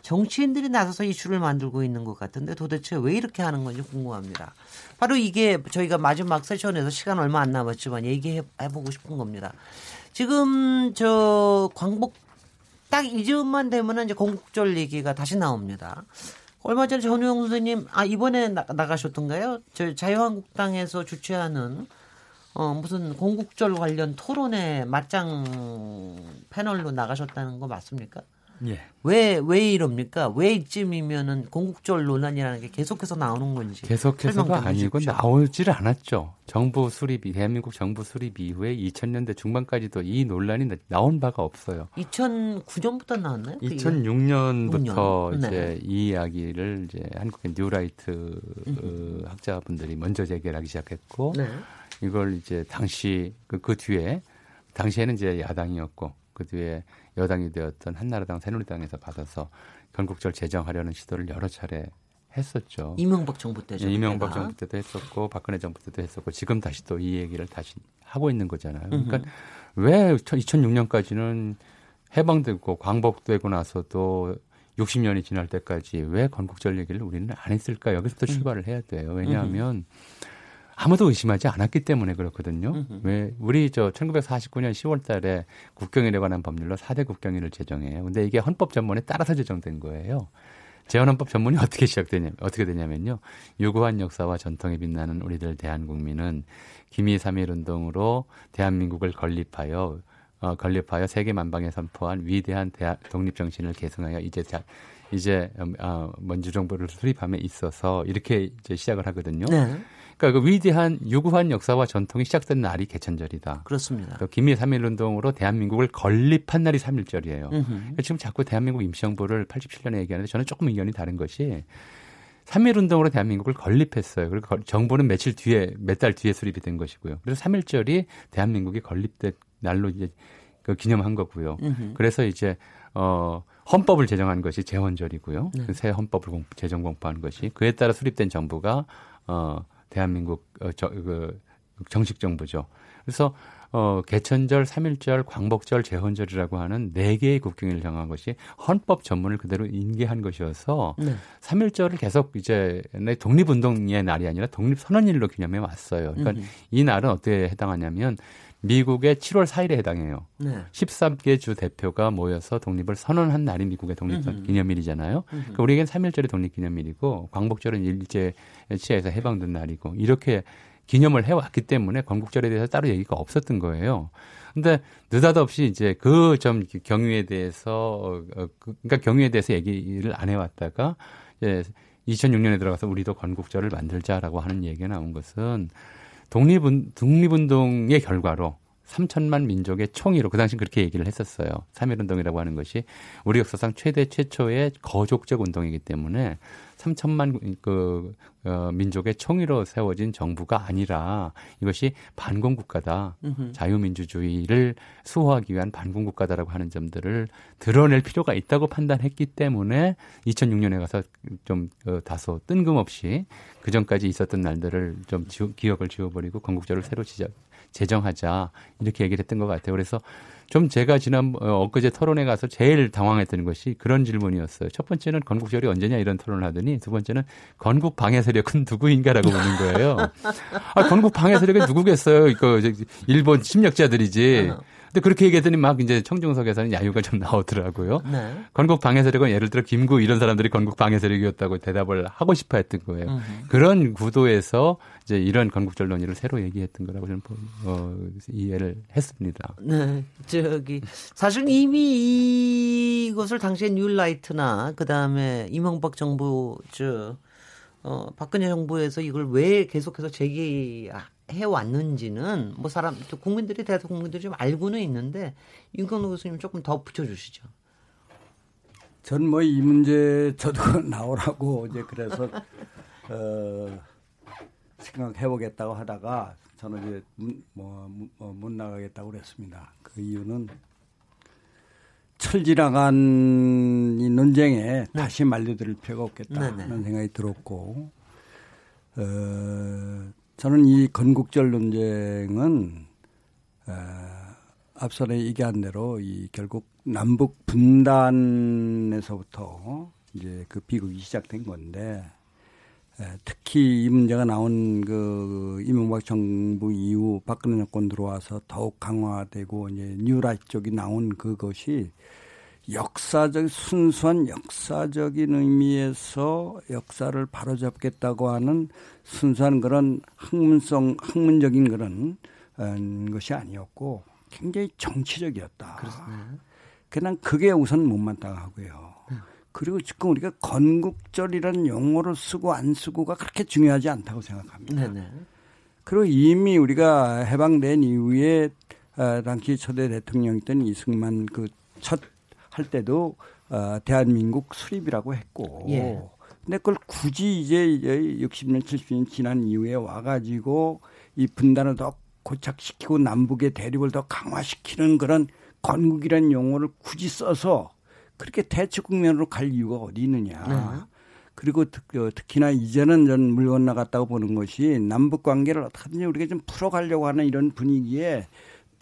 정치인들이 나서서 이슈를 만들고 있는 것 같은데 도대체 왜 이렇게 하는 건지 궁금합니다. 바로 이게 저희가 마지막 세션에서 시간 얼마 안 남았지만 얘기해 보고 싶은 겁니다. 지금 저 광복 딱 이즈음만 되면은 이제 건국절 얘기가 다시 나옵니다. 얼마 전에 전우영 선생님 아 이번에 나, 나가셨던가요? 저 자유한국당에서 주최하는 어 무슨 건국절 관련 토론회 맞짱 패널로 나가셨다는 거 맞습니까? 예. 왜, 왜 이럽니까? 왜 이쯤이면은 공국절 논란이라는 게 계속해서 나오는 건지. 계속해서가 아니고 나오지를 않았죠. 정부 수립, 대한민국 정부 수립 이후에 2000년대 중반까지도 이 논란이 나온 바가 없어요. 2009년부터 나왔나요? 2006년부터 그 이제 네. 이 이야기를 이제 한국의 뉴라이트 음. 학자분들이 먼저 제기하기 시작했고 네. 이걸 이제 당시 그, 그 뒤에 당시에는 이제 야당이었고 그 뒤에 여당이 되었던 한나라당, 새누리당에서 받아서 건국절 제정하려는 시도를 여러 차례 했었죠. 이명박 정부 때죠. 네, 이명박 내가. 정부 때도 했었고 박근혜 정부 때도 했었고 지금 다시 또 이 얘기를 다시 하고 있는 거잖아요. 그러니까 음흠. 왜 2006년까지는 해방되고 광복되고 나서도 60년이 지날 때까지 왜 건국절 얘기를 우리는 안 했을까? 여기서부터 음. 출발을 해야 돼요. 왜냐하면 아무도 의심하지 않았기 때문에 그렇거든요. 왜 우리 저 1949년 10월 달에 국경일에 관한 법률로 4대 국경일을 제정해요. 근데 이게 헌법 전문에 따라서 제정된 거예요. 재헌헌법 전문이 어떻게 시작되냐면 어떻게 되냐면요. 유구한 역사와 전통에 빛나는 우리들 대한국민은 기미 3.1 운동으로 대한민국을 건립하여 어, 건립하여 세계 만방에 선포한 위대한 대한 독립 정신을 계승하여 이제 자, 이제 어, 먼주 정부를 수립함에 있어서 이렇게 이제 시작을 하거든요. 네. 그러니까 그 위대한 유구한 역사와 전통이 시작된 날이 개천절이다. 그렇습니다. 그 김미 3.1 운동으로 대한민국을 건립한 날이 3.1절이에요. 그러니까 지금 자꾸 대한민국 임시정부를 87년에 얘기하는데 저는 조금 의견이 다른 것이 3.1 운동으로 대한민국을 건립했어요. 그리고 정부는 며칠 뒤에, 몇 달 뒤에 수립이 된 것이고요. 그래서 3.1절이 대한민국이 건립된 날로 이제 그 기념한 거고요. 으흠. 그래서 이제 어 헌법을 제정한 것이 재헌절이고요. 네. 그새 헌법을 공, 제정 공포한 것이 그에 따라 수립된 정부가 어 대한민국 어, 저, 그 정식 정부죠. 그래서 어, 개천절, 삼일절, 광복절, 재헌절이라고 하는 네 개의 국경일을 정한 것이 헌법 전문을 그대로 인계한 것이어서 네. 3일절을 계속 이제 독립운동의 날이 아니라 독립선언일로 기념해 왔어요. 그러니까 음흠. 이 날은 어떻게 해당하냐면 미국의 7월 4일에 해당해요. 네. 13개 주 대표가 모여서 독립을 선언한 날이 미국의 독립 기념일이잖아요. 그러니까 우리에겐 3일절이 독립기념일이고 광복절은 일제 치하에서 해방된 날이고 이렇게 기념을 해왔기 때문에 건국절에 대해서 따로 얘기가 없었던 거예요. 근데 느닷없이 이제 그 점 경위에 대해서 어, 어 그, 그러니까 경위에 대해서 얘기를 안 해왔다가 이제 2006년에 들어가서 우리도 건국절을 만들자라고 하는 얘기가 나온 것은 독립운, 독립운동의 결과로 3천만 민족의 총의로 그 당시 그렇게 얘기를 했었어요. 3.1 운동이라고 하는 것이 우리 역사상 최대 최초의 거족적 운동이기 때문에 3천만 그 어, 민족의 총의로 세워진 정부가 아니라 이것이 반공 국가다. 자유민주주의를 수호하기 위한 반공 국가다라고 하는 점들을 드러낼 필요가 있다고 판단했기 때문에 2006년에 가서 좀 어, 다소 뜬금없이 그 전까지 있었던 날들을 좀 지우, 기억을 지워버리고 건국절을 새로 지적, 제정하자 이렇게 얘기를 했던 것 같아요. 그래서 좀 제가 지난 어, 엊그제 토론회 가서 제일 당황했던 것이 그런 질문이었어요. 첫 번째는 건국절이 언제냐 이런 토론을 하더니 두 번째는 건국 방해 세력은 누구인가라고 묻는 거예요. 아, 건국 방해 세력이 누구겠어요? 이거 일본 침략자들이지. 근데 그렇게 얘기했더니 막 이제 청중석에서는 야유가 좀 나오더라고요. 네. 건국 방해 세력은 예를 들어 김구 이런 사람들이 건국 방해 세력이었다고 대답을 하고 싶어 했던 거예요. 음흠. 그런 구도에서 이제 이런 건국절 논의를 새로 얘기했던 거라고 저는 어, 이해를 했습니다. 네. 저기 사실 이미 이것을 당시에 뉴라이트나 그다음에 이명박 정부 저 어, 박근혜 정부에서 이걸 왜 계속해서 제기 해왔는지는 뭐 사람 국민들이 대해서 국민들이 좀 알고는 있는데 윤건우 교수님 조금 더 붙여주시죠. 전 뭐 이 문제 저도 나오라고 이제 그래서 어, 생각해보겠다고 하다가 저는 이제 뭐못 뭐, 나가겠다고 그랬습니다. 그 이유는 철지나간 이 논쟁에 네. 다시 말려드릴 필요가 없겠다는 네, 네. 생각이 들었고 어, 저는 이 건국절 논쟁은 어, 앞선에 얘기한 대로 이 결국 남북 분단에서부터 이제 그 비극이 시작된 건데 에, 특히 이 문제가 나온 그 이명박 정부 이후 박근혜 정권 들어와서 더욱 강화되고 이제 뉴라이트 쪽이 나온 그것이 역사적 순수한 역사적인 의미에서 역사를 바로잡겠다고 하는 순수한 그런 학문성 학문적인 그런 음, 것이 아니었고 굉장히 정치적이었다. 그렇습니다. 그냥 그게 우선 못마땅 하고요. 네. 그리고 지금 우리가 건국절이라는 용어를 쓰고 안 쓰고가 그렇게 중요하지 않다고 생각합니다. 네네. 네. 그리고 이미 우리가 해방된 이후에 어, 당시 초대 대통령이던 이승만 그첫 할 때도 어, 대한민국 수립이라고 했고 예. 근데 그걸 굳이 이제 60년 70년 지난 이후에 와가지고 이 분단을 더 고착시키고 남북의 대립을 더 강화시키는 그런 건국이라는 용어를 굳이 써서 그렇게 대치 국면으로 갈 이유가 어디 있느냐. 네. 그리고 특, 어, 특히나 이제는 전 물 건너갔다고 보는 것이 남북 관계를 어떻게든지 우리가 좀 풀어가려고 하는 이런 분위기에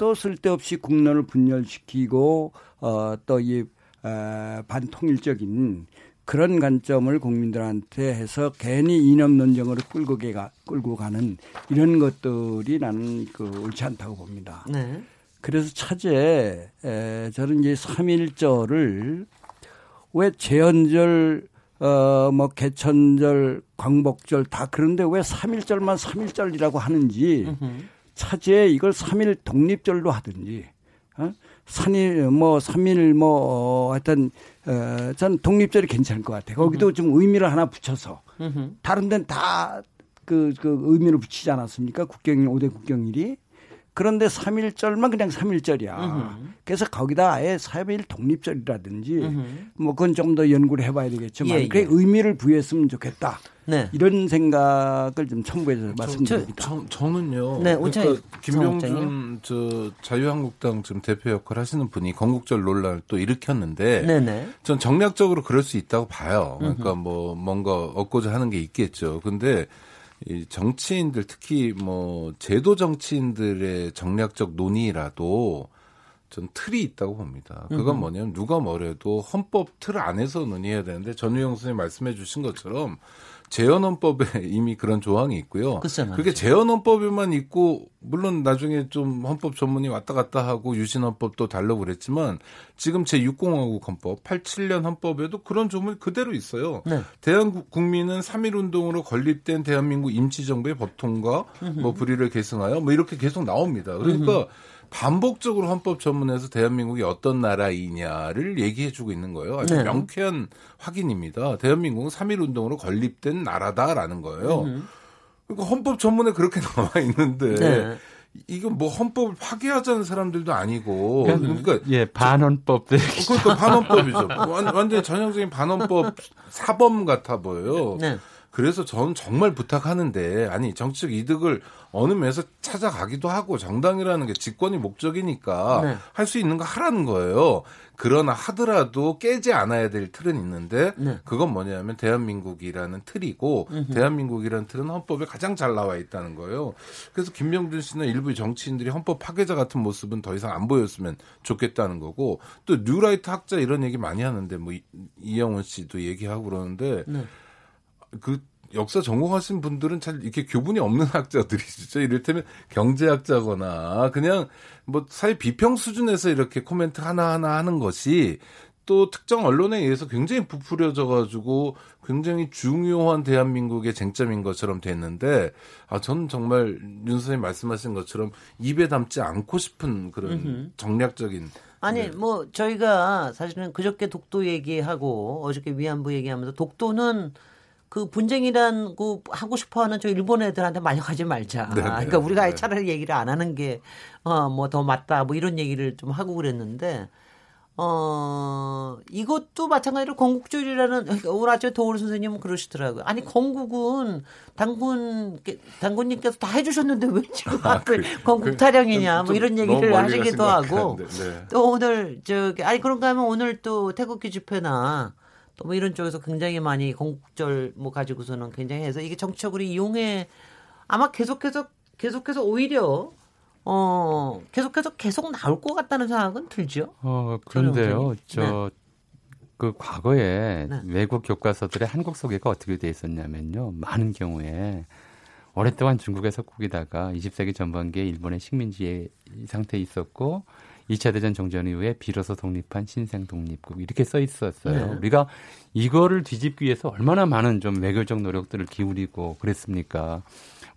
또 쓸데없이 국론을 분열시키고 어, 또이 어, 반통일적인 그런 관점을 국민들한테 해서 괜히 이념 논쟁으로 끌고 가, 끌고 가는 이런 것들이 나는 그 옳지 않다고 봅니다. 네. 그래서 차제 에, 저는 이제 3.1절을 왜 제헌절 어, 뭐 개천절, 광복절 다 그런데 왜 3.1절만 3.1절이라고 하는지 차제에 이걸 3.1 독립절로 하든지 어? 산일 뭐 3일 뭐 어, 하여튼 어, 전 독립절이 괜찮을 것 같아요. 거기도 좀 의미를 하나 붙여서 다른 데는 다 그 그 의미를 붙이지 않았습니까? 국경일 5대 국경일이 그런데 3일절만 그냥 3일절이야. 그래서 거기다 아예 3일 독립절이라든지 뭐 그건 좀 더 연구를 해봐야 되겠지만 예, 예. 그 의미를 부여했으면 좋겠다. 네. 이런 생각을 좀 첨부해서 말씀드립니다. 저, 저, 는요 네, 그러니까 김병준 저 자유한국당 지금 대표 역할 하시는 분이 건국절 논란을 또 일으켰는데 네네. 전 정략적으로 그럴 수 있다고 봐요. 그러니까 뭐 뭔가 얻고자 하는 게 있겠죠. 근데 이 정치인들 특히 뭐 제도 정치인들의 정략적 논의라도 전 틀이 있다고 봅니다. 그건 뭐냐면 누가 뭐래도 헌법 틀 안에서 논의해야 되는데 전우영 선생님 말씀해 주신 것처럼 재헌헌법에 이미 그런 조항이 있고요. 그게 재헌헌법에만 있고 물론 나중에 좀 헌법 전문이 왔다 갔다 하고 유신헌법도 달라고 그랬지만 지금 제 6공화국 헌법 87년 헌법에도 그런 조문이 그대로 있어요. 네. 대한국민은 3.1 운동으로 건립된 대한민국 임시정부의 법통과 뭐 불의를 계승하여 뭐 이렇게 계속 나옵니다. 그러니까 반복적으로 헌법 전문에서 대한민국이 어떤 나라이냐를 얘기해주고 있는 거예요. 아주 네. 명쾌한 확인입니다. 대한민국은 3.1 운동으로 건립된 나라다라는 거예요. 음. 그러니까 헌법 전문에 그렇게 나와 있는데 네. 이건 뭐 헌법을 파괴하자는 사람들도 아니고 그러니까 예 반헌법 그러니까 반헌법이죠. 완전히 전형적인 반헌법 사범 같아 보여요. 네. 그래서 저는 정말 부탁하는데 아니 정치적 이득을 어느 면에서 찾아가기도 하고 정당이라는 게 집권이 목적이니까 네. 할수 있는 거 하라는 거예요. 그러나 하더라도 깨지 않아야 될 틀은 있는데 네. 그건 뭐냐면 대한민국이라는 틀이고 음흠. 대한민국이라는 틀은 헌법에 가장 잘 나와 있다는 거예요. 그래서 김명준 씨나 일부 정치인들이 헌법 파괴자 같은 모습은 더 이상 안 보였으면 좋겠다는 거고 또 뉴라이트 학자 이런 얘기 많이 하는데 뭐 이영원 씨도 얘기하고 그러는데 네. 그 역사 전공하신 분들은 잘 이렇게 교분이 없는 학자들이시죠. 이를테면 경제학자거나 그냥 뭐 사회 비평 수준에서 이렇게 코멘트 하나하나 하는 것이 또 특정 언론에 의해서 굉장히 부풀려져 가지고 굉장히 중요한 대한민국의 쟁점인 것처럼 됐는데 아 저는 정말 윤 선생님 말씀하신 것처럼 입에 담지 않고 싶은 그런. 정략적인 아니 네. 뭐 저희가 사실은 그저께 독도 얘기하고 어저께 위안부 얘기하면서 독도는 그 분쟁이란 그 하고 싶어하는 저 일본 애들한테 말려가지 말자. 네, 네, 그러니까 우리가 네. 차라리 얘기를 안 하는 게 어 뭐 더 맞다 뭐 이런 얘기를 좀 하고 그랬는데 어 이것도 마찬가지로 건국주의라는 그러니까 아침에 도울 선생님은 그러시더라고요. 아니 건국은 당군 당군님께서 다 해주셨는데 왜 지금 아, 그, 건국 타령이냐 그, 뭐 이런 얘기를 하시기도 하고 네. 또 오늘 저기 아니 그런가 하면 오늘 또 태극기 집회나 또 뭐 이런 쪽에서 굉장히 많이 건국절 뭐 가지고서는 굉장히 해서 이게 정치적으로 이용해 아마 계속해서 계속해서 오히려 어 계속해서 계속 나올 것 같다는 생각은 들죠. 어 그런데요, 저. 네. 그 과거에 네. 외국 교과서들의 한국 소개가 어떻게 돼 있었냐면요. 많은 경우에 오랫동안 중국에서 꾸기다가 20세기 전반기에 일본의 식민지 상태에 있었고 2차 대전 종전 이후에 비로소 독립한 신생 독립국 이렇게 써 있었어요. 네. 우리가 이거를 뒤집기 위해서 얼마나 많은 좀 외교적 노력들을 기울이고 그랬습니까?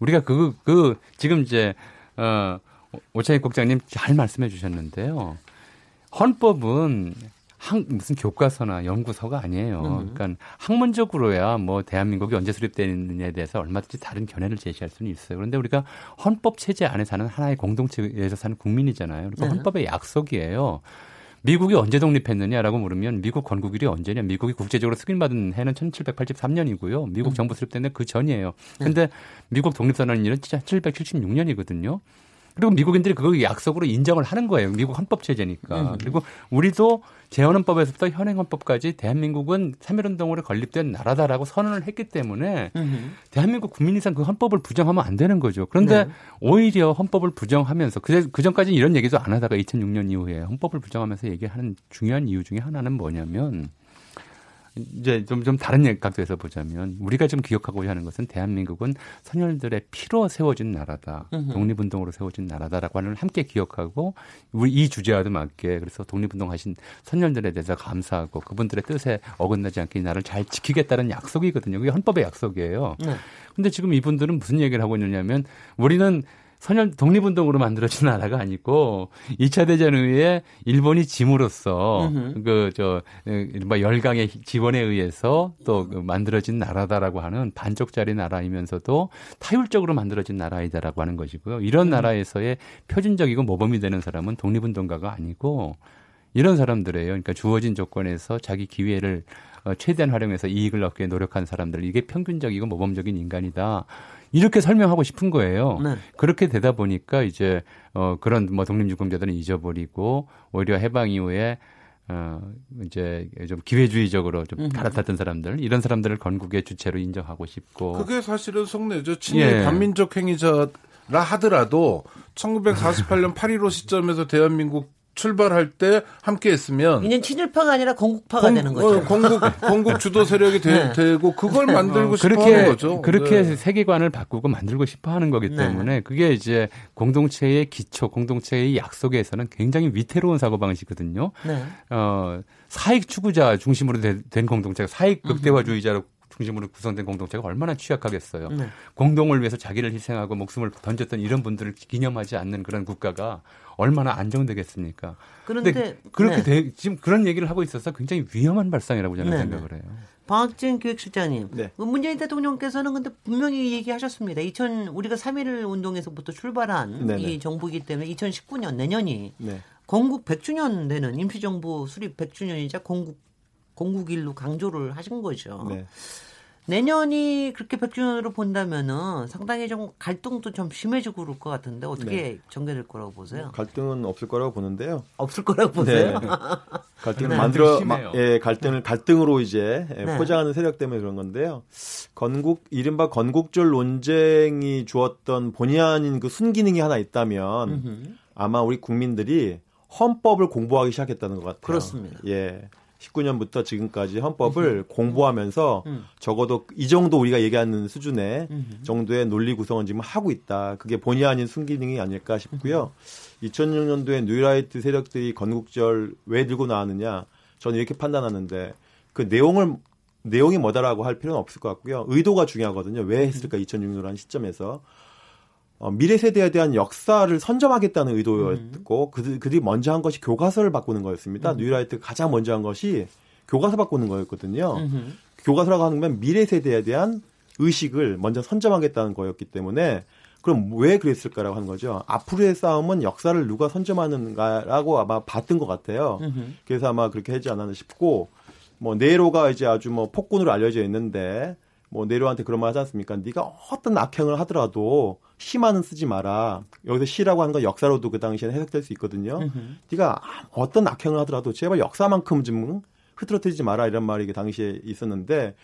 우리가 그, 그, 지금 이제, 어, 오차익 국장님 잘 말씀해 주셨는데요. 헌법은 한, 무슨 교과서나 연구서가 아니에요. 음. 그러니까 학문적으로야 뭐 대한민국이 언제 수립되느냐에 대해서 얼마든지 다른 견해를 제시할 수는 있어요. 그런데 우리가 헌법 체제 안에 사는 하나의 공동체에서 사는 국민이잖아요. 그러니까 네. 헌법의 약속이에요. 미국이 언제 독립했느냐라고 물으면 미국 건국일이 언제냐? 미국이 국제적으로 승인받은 해는 1783년이고요. 미국 음. 정부 수립된 그 전이에요. 네. 근데 네. 미국 독립선언일은 진짜 1776년이거든요. 그리고 미국인들이 그거 약속으로 인정을 하는 거예요. 미국 헌법 체제니까. 음. 그리고 우리도 재헌헌법에서부터 현행헌법까지 대한민국은 3.1운동으로 건립된 나라다라고 선언을 했기 때문에 음. 대한민국 국민 이상 그 헌법을 부정하면 안 되는 거죠. 그런데 네. 오히려 헌법을 부정하면서 그, 그전까지 이런 얘기도 안 하다가 2006년 이후에 헌법을 부정하면서 얘기하는 중요한 이유 중에 하나는 뭐냐면 이제 좀, 좀 다른 각도에서 보자면 우리가 좀 기억하고자 하는 것은 대한민국은 선열들의 피로 세워진 나라다. 독립운동으로 세워진 나라다라고 하는 걸 함께 기억하고 우리 이 주제와도 맞게 그래서 독립운동 하신 선열들에 대해서 감사하고 그분들의 뜻에 어긋나지 않게 이 나라를 잘 지키겠다는 약속이거든요. 그게 헌법의 약속이에요. 네. 근데 지금 이분들은 무슨 얘기를 하고 있느냐면 우리는 선열 독립운동으로 만들어진 나라가 아니고 2차 대전 후에 일본이 짐으로써 그저 이른바 열강의 지원에 의해서 또그 만들어진 나라다라고 하는 반쪽짜리 나라이면서도 타율적으로 만들어진 나라이다라고 하는 것이고요. 이런 음. 나라에서의 표준적이고 모범이 되는 사람은 독립운동가가 아니고 이런 사람들이에요. 그러니까 주어진 조건에서 자기 기회를 어, 최대한 활용해서 이익을 얻기 위해 노력한 사람들 이게 평균적이고 모범적인 인간이다. 이렇게 설명하고 싶은 거예요. 네. 그렇게 되다 보니까 이제 어 그런 뭐 독립유공자들은 잊어버리고 오히려 해방 이후에 어 이제 좀 기회주의적으로 좀 갈아탔던 사람들 이런 사람들을 건국의 주체로 인정하고 싶고 그게 사실은 속내죠. 친일 예. 반민족 행위자라 하더라도 1948년 8.15 시점에서 대한민국 출발할 때 함께 했으면 이제 친일파가 아니라 건국파가 건, 되는 거죠. 어, 건국 건국 주도 세력이 되, 네. 고 그걸 만들고 어, 싶어 그렇게, 하는 거죠. 그렇게 네. 세계관을 바꾸고 만들고 싶어 하는 거기 네. 때문에 네. 그게 이제 공동체의 기초, 공동체의 약속에서는 굉장히 위태로운 사고 방식이거든요. 네. 어, 사익 추구자 중심으로 된 공동체가 사익 극대화주의자로 중심으로 구성된 공동체가 얼마나 취약하겠어요. 네. 공동을 위해서 자기를 희생하고 목숨을 던졌던 이런 분들을 기념하지 않는 그런 국가가 얼마나 안정되겠습니까? 그런데 그렇게 네. 돼, 지금 그런 얘기를 하고 있어서 굉장히 위험한 발상이라고 저는 네. 생각을 해요. 방학진 기획실장님, 네. 그 문재인 대통령께서는 근데 분명히 얘기하셨습니다. 2000 우리가 3.1 운동에서부터 출발한 네네. 이 네. 정부이기 때문에 2019년 내년이 네. 건국 100주년 되는 임시정부 수립 100주년이자 건국 건국일로 강조를 하신 거죠. 네. 내년이 그렇게 백주년으로 본다면은 상당히 좀 갈등도 좀 심해지고 그럴 것 같은데 어떻게 네. 전개될 거라고 보세요? 갈등은 없을 거라고 보는데요. 없을 거라고 보세요. 네. 갈등을 네. 만들어 예, 갈등을 갈등으로 이제 예, 네. 포장하는 세력 때문에 그런 건데요. 건국 이른바 건국절 논쟁이 주었던 본의 아닌 그 순기능이 하나 있다면 음흠. 아마 우리 국민들이 헌법을 공부하기 시작했다는 것 같아요. 그렇습니다. 예. 19년부터 지금까지 헌법을 음. 공부하면서 음. 적어도 이 정도 우리가 얘기하는 수준의 음. 정도의 논리 구성은 지금 하고 있다. 그게 본의 아닌 순기능이 아닐까 싶고요. 2006년도에 뉴라이트 세력들이 건국절 왜 들고 나왔느냐? 저는 이렇게 판단하는데 그 내용을 내용이 뭐다라고 할 필요는 없을 것 같고요. 의도가 중요하거든요. 왜 했을까 2006년이라는 시점에서 어, 미래 세대에 대한 역사를 선점하겠다는 의도였고 음. 그들, 그들이 먼저 한 것이 교과서를 바꾸는 거였습니다. 음. 뉴라이트가 가장 먼저 한 것이 교과서 바꾸는 거였거든요. 음. 교과서라고 하는 건 미래 세대에 대한 의식을 먼저 선점하겠다는 거였기 때문에 그럼 왜 그랬을까라고 하는 거죠. 앞으로의 싸움은 역사를 누가 선점하는가라고 아마 봤던 것 같아요. 음흠. 그래서 아마 그렇게 하지 않았나 싶고 뭐 네로가 이제 아주 뭐 폭군으로 알려져 있는데 뭐 네로한테 그런 말 하지 않습니까? 네가 어떤 악행을 하더라도 시만은 쓰지 마라. 여기서 시라고 하는 건 역사로도 그 당시에는 해석될 수 있거든요. 으흠. 네가 어떤 악행을 하더라도 제발 역사만큼 좀 흐트러뜨리지 마라 이런 말이 그 당시에 있었는데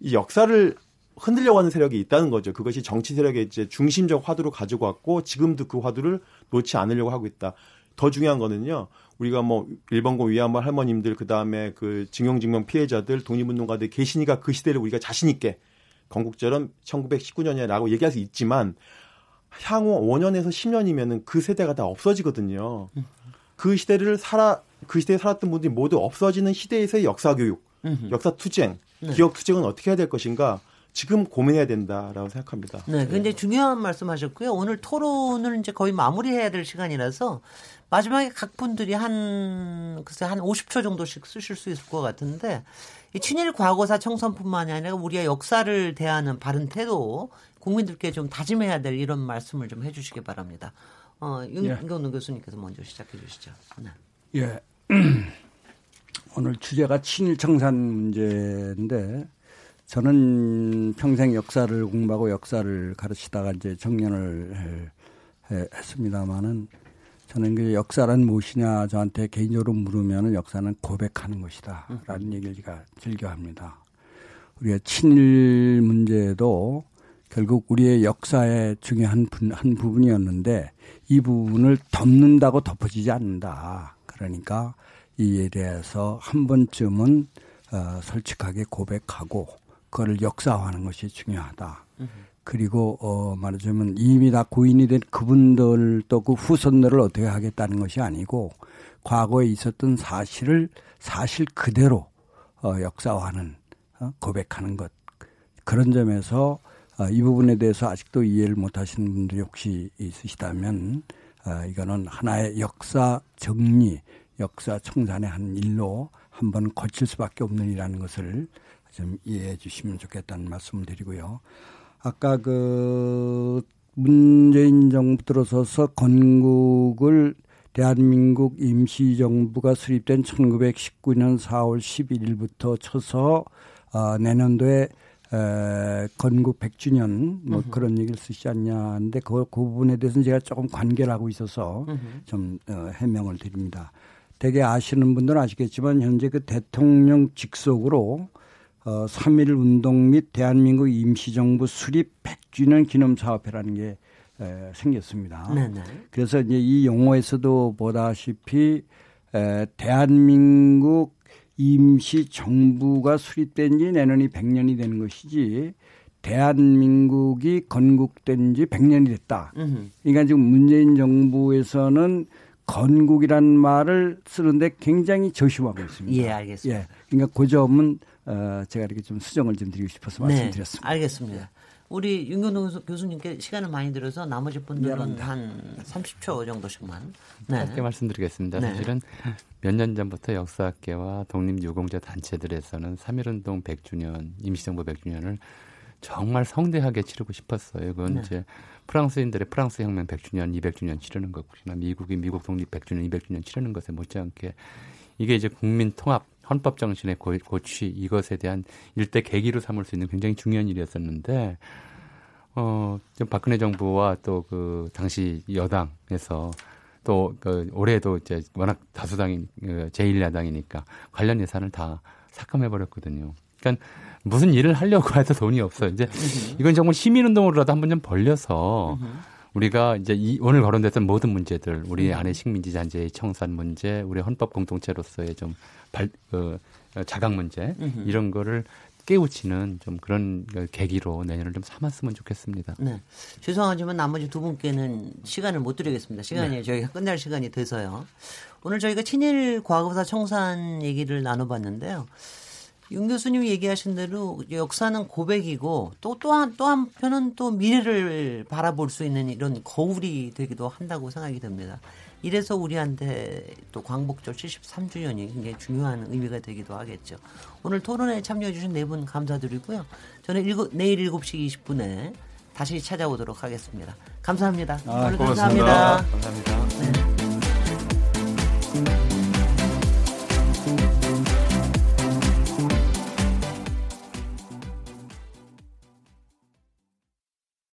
이 역사를 흔들려고 하는 세력이 있다는 거죠. 그것이 정치 세력의 이제 중심적 화두로 가지고 왔고 지금도 그 화두를 놓지 않으려고 하고 있다. 더 중요한 거는요. 우리가 뭐 일본군 위안부 할머님들 그다음에 그 징용증명 피해자들 독립운동가들 계시니까 그 시대를 우리가 자신 있게 건국절은 1919년이라고 얘기할 수 있지만 향후 5년에서 10년이면은 그 세대가 다 없어지거든요. 그 시대를 살아 그 시대에 살았던 분들이 모두 없어지는 시대에서의 역사 교육, 역사 투쟁, 네. 기억 투쟁은 어떻게 해야 될 것인가? 지금 고민해야 된다라고 생각합니다. 네, 굉장히 중요한 말씀하셨고요. 오늘 토론을 이제 거의 마무리해야 될 시간이라서 마지막에 각 분들이 한 글쎄 한 50초 정도씩 쓰실 수 있을 것 같은데 이 친일 과거사 청산뿐만이 아니라 우리의 역사를 대하는 바른 태도 국민들께 좀 다짐해야 될 이런 말씀을 좀 해주시기 바랍니다. 어, 윤경훈 예. 교수님께서 먼저 시작해 주시죠. 네. 예. 오늘 주제가 친일 청산 문제인데 저는 평생 역사를 공부하고 역사를 가르치다가 이제 정년을 했습니다마는 저는 그 역사란 무엇이냐 저한테 개인적으로 물으면 역사는 고백하는 것이다라는 얘기를 제가 즐겨 합니다. 우리가 친일 문제도 결국 우리의 역사의 중요한 한 부분이었는데 이 부분을 덮는다고 덮어지지 않는다. 그러니까 이에 대해서 한 번쯤은 어, 솔직하게 고백하고 그걸 역사화하는 것이 중요하다. 그리고 어 말하자면 이미 다 고인이 된 그분들도 그 후손들을 어떻게 하겠다는 것이 아니고 과거에 있었던 사실을 사실 그대로 어 역사화하는 어, 고백하는 것 그런 점에서 어, 이 부분에 대해서 아직도 이해를 못 하시는 분들이 혹시 있으시다면 어, 이거는 하나의 역사 정리, 역사 청산의 한 일로 한번 거칠 수밖에 없는 일이라는 것을 좀 이해해 주시면 좋겠다는 말씀을 드리고요. 아까 그 문재인 정부 들어서서 건국을 대한민국 임시정부가 수립된 1919년 4월 11일부터 쳐서 어, 내년도에 에, 건국 100주년 뭐 으흠. 그런 얘기를 쓰시지 않냐는데 그, 그 부분에 대해서는 제가 조금 관계를 하고 있어서 으흠. 좀 어, 해명을 드립니다. 대개 아시는 분들은 아시겠지만 현재 그 대통령 직속으로 어, 3.1 운동 및 대한민국 임시정부 수립 100주년 기념 사업회라는 게 에, 생겼습니다. 네네. 그래서 이제 이 용어에서도 보다시피 에, 대한민국 임시 정부가 수립된 지 내년이 100년이 되는 것이지 대한민국이 건국된 지 100년이 됐다. 그러니까 지금 문재인 정부에서는 건국이라는 말을 쓰는데 굉장히 조심하고 있습니다. 예, 알겠습니다. 예, 그러니까 그 점은 어, 제가 이렇게 좀 수정을 좀 드리고 싶어서 네, 말씀드렸습니다. 알겠습니다. 우리 윤경동 교수님께 시간을 많이 들어서 나머지 분들은 한 30초 정도씩만 네. 짧게 말씀드리겠습니다. 네. 사실은 몇 년 전부터 역사학계와 독립유공자 단체들에서는 3.1운동 100주년, 임시정부 100주년을 정말 성대하게 치르고 싶었어요. 그건 네. 이제 프랑스인들의 프랑스 혁명 100주년, 200주년 치르는 것이나 미국이 미국 독립 100주년, 200주년 치르는 것에 못지않게 이게 이제 국민 통합 헌법 정신의 고취 이것에 대한 일대 계기로 삼을 수 있는 굉장히 중요한 일이었었는데 어, 좀 박근혜 정부와 또 그 당시 여당에서 또 그 올해도 이제 워낙 다수당인 그 제1야당이니까 관련 예산을 다 삭감해 버렸거든요. 그러니까 무슨 일을 하려고 해도 돈이 없어요. 이제 이건 정말 시민운동으로라도 한번 좀 벌려서 우리가 이제 이 오늘 거론됐던 모든 문제들, 우리 안에 식민지 잔재의 청산 문제, 우리 헌법 공동체로서의 좀 발, 그, 자각 문제 이런 거를 깨우치는 좀 그런 계기로 내년을 좀 삼았으면 좋겠습니다. 네. 죄송하지만 나머지 두 분께는 시간을 못 드리겠습니다. 시간이 네. 저희가 끝날 시간이 돼서요. 오늘 저희가 친일 과거사 청산 얘기를 나눠봤는데요. 윤 교수님이 얘기하신 대로 역사는 고백이고 또 또한 또 한편은 또 미래를 바라볼 수 있는 이런 거울이 되기도 한다고 생각이 듭니다. 이래서 우리한테 또 광복절 73주년이 굉장히 중요한 의미가 되기도 하겠죠. 오늘 토론에 참여해 주신 네 분 감사드리고요. 저는 일곱, 내일 7시 20분에 다시 찾아오도록 하겠습니다. 감사합니다. 아, 오늘 감사합니다. 감사합니다.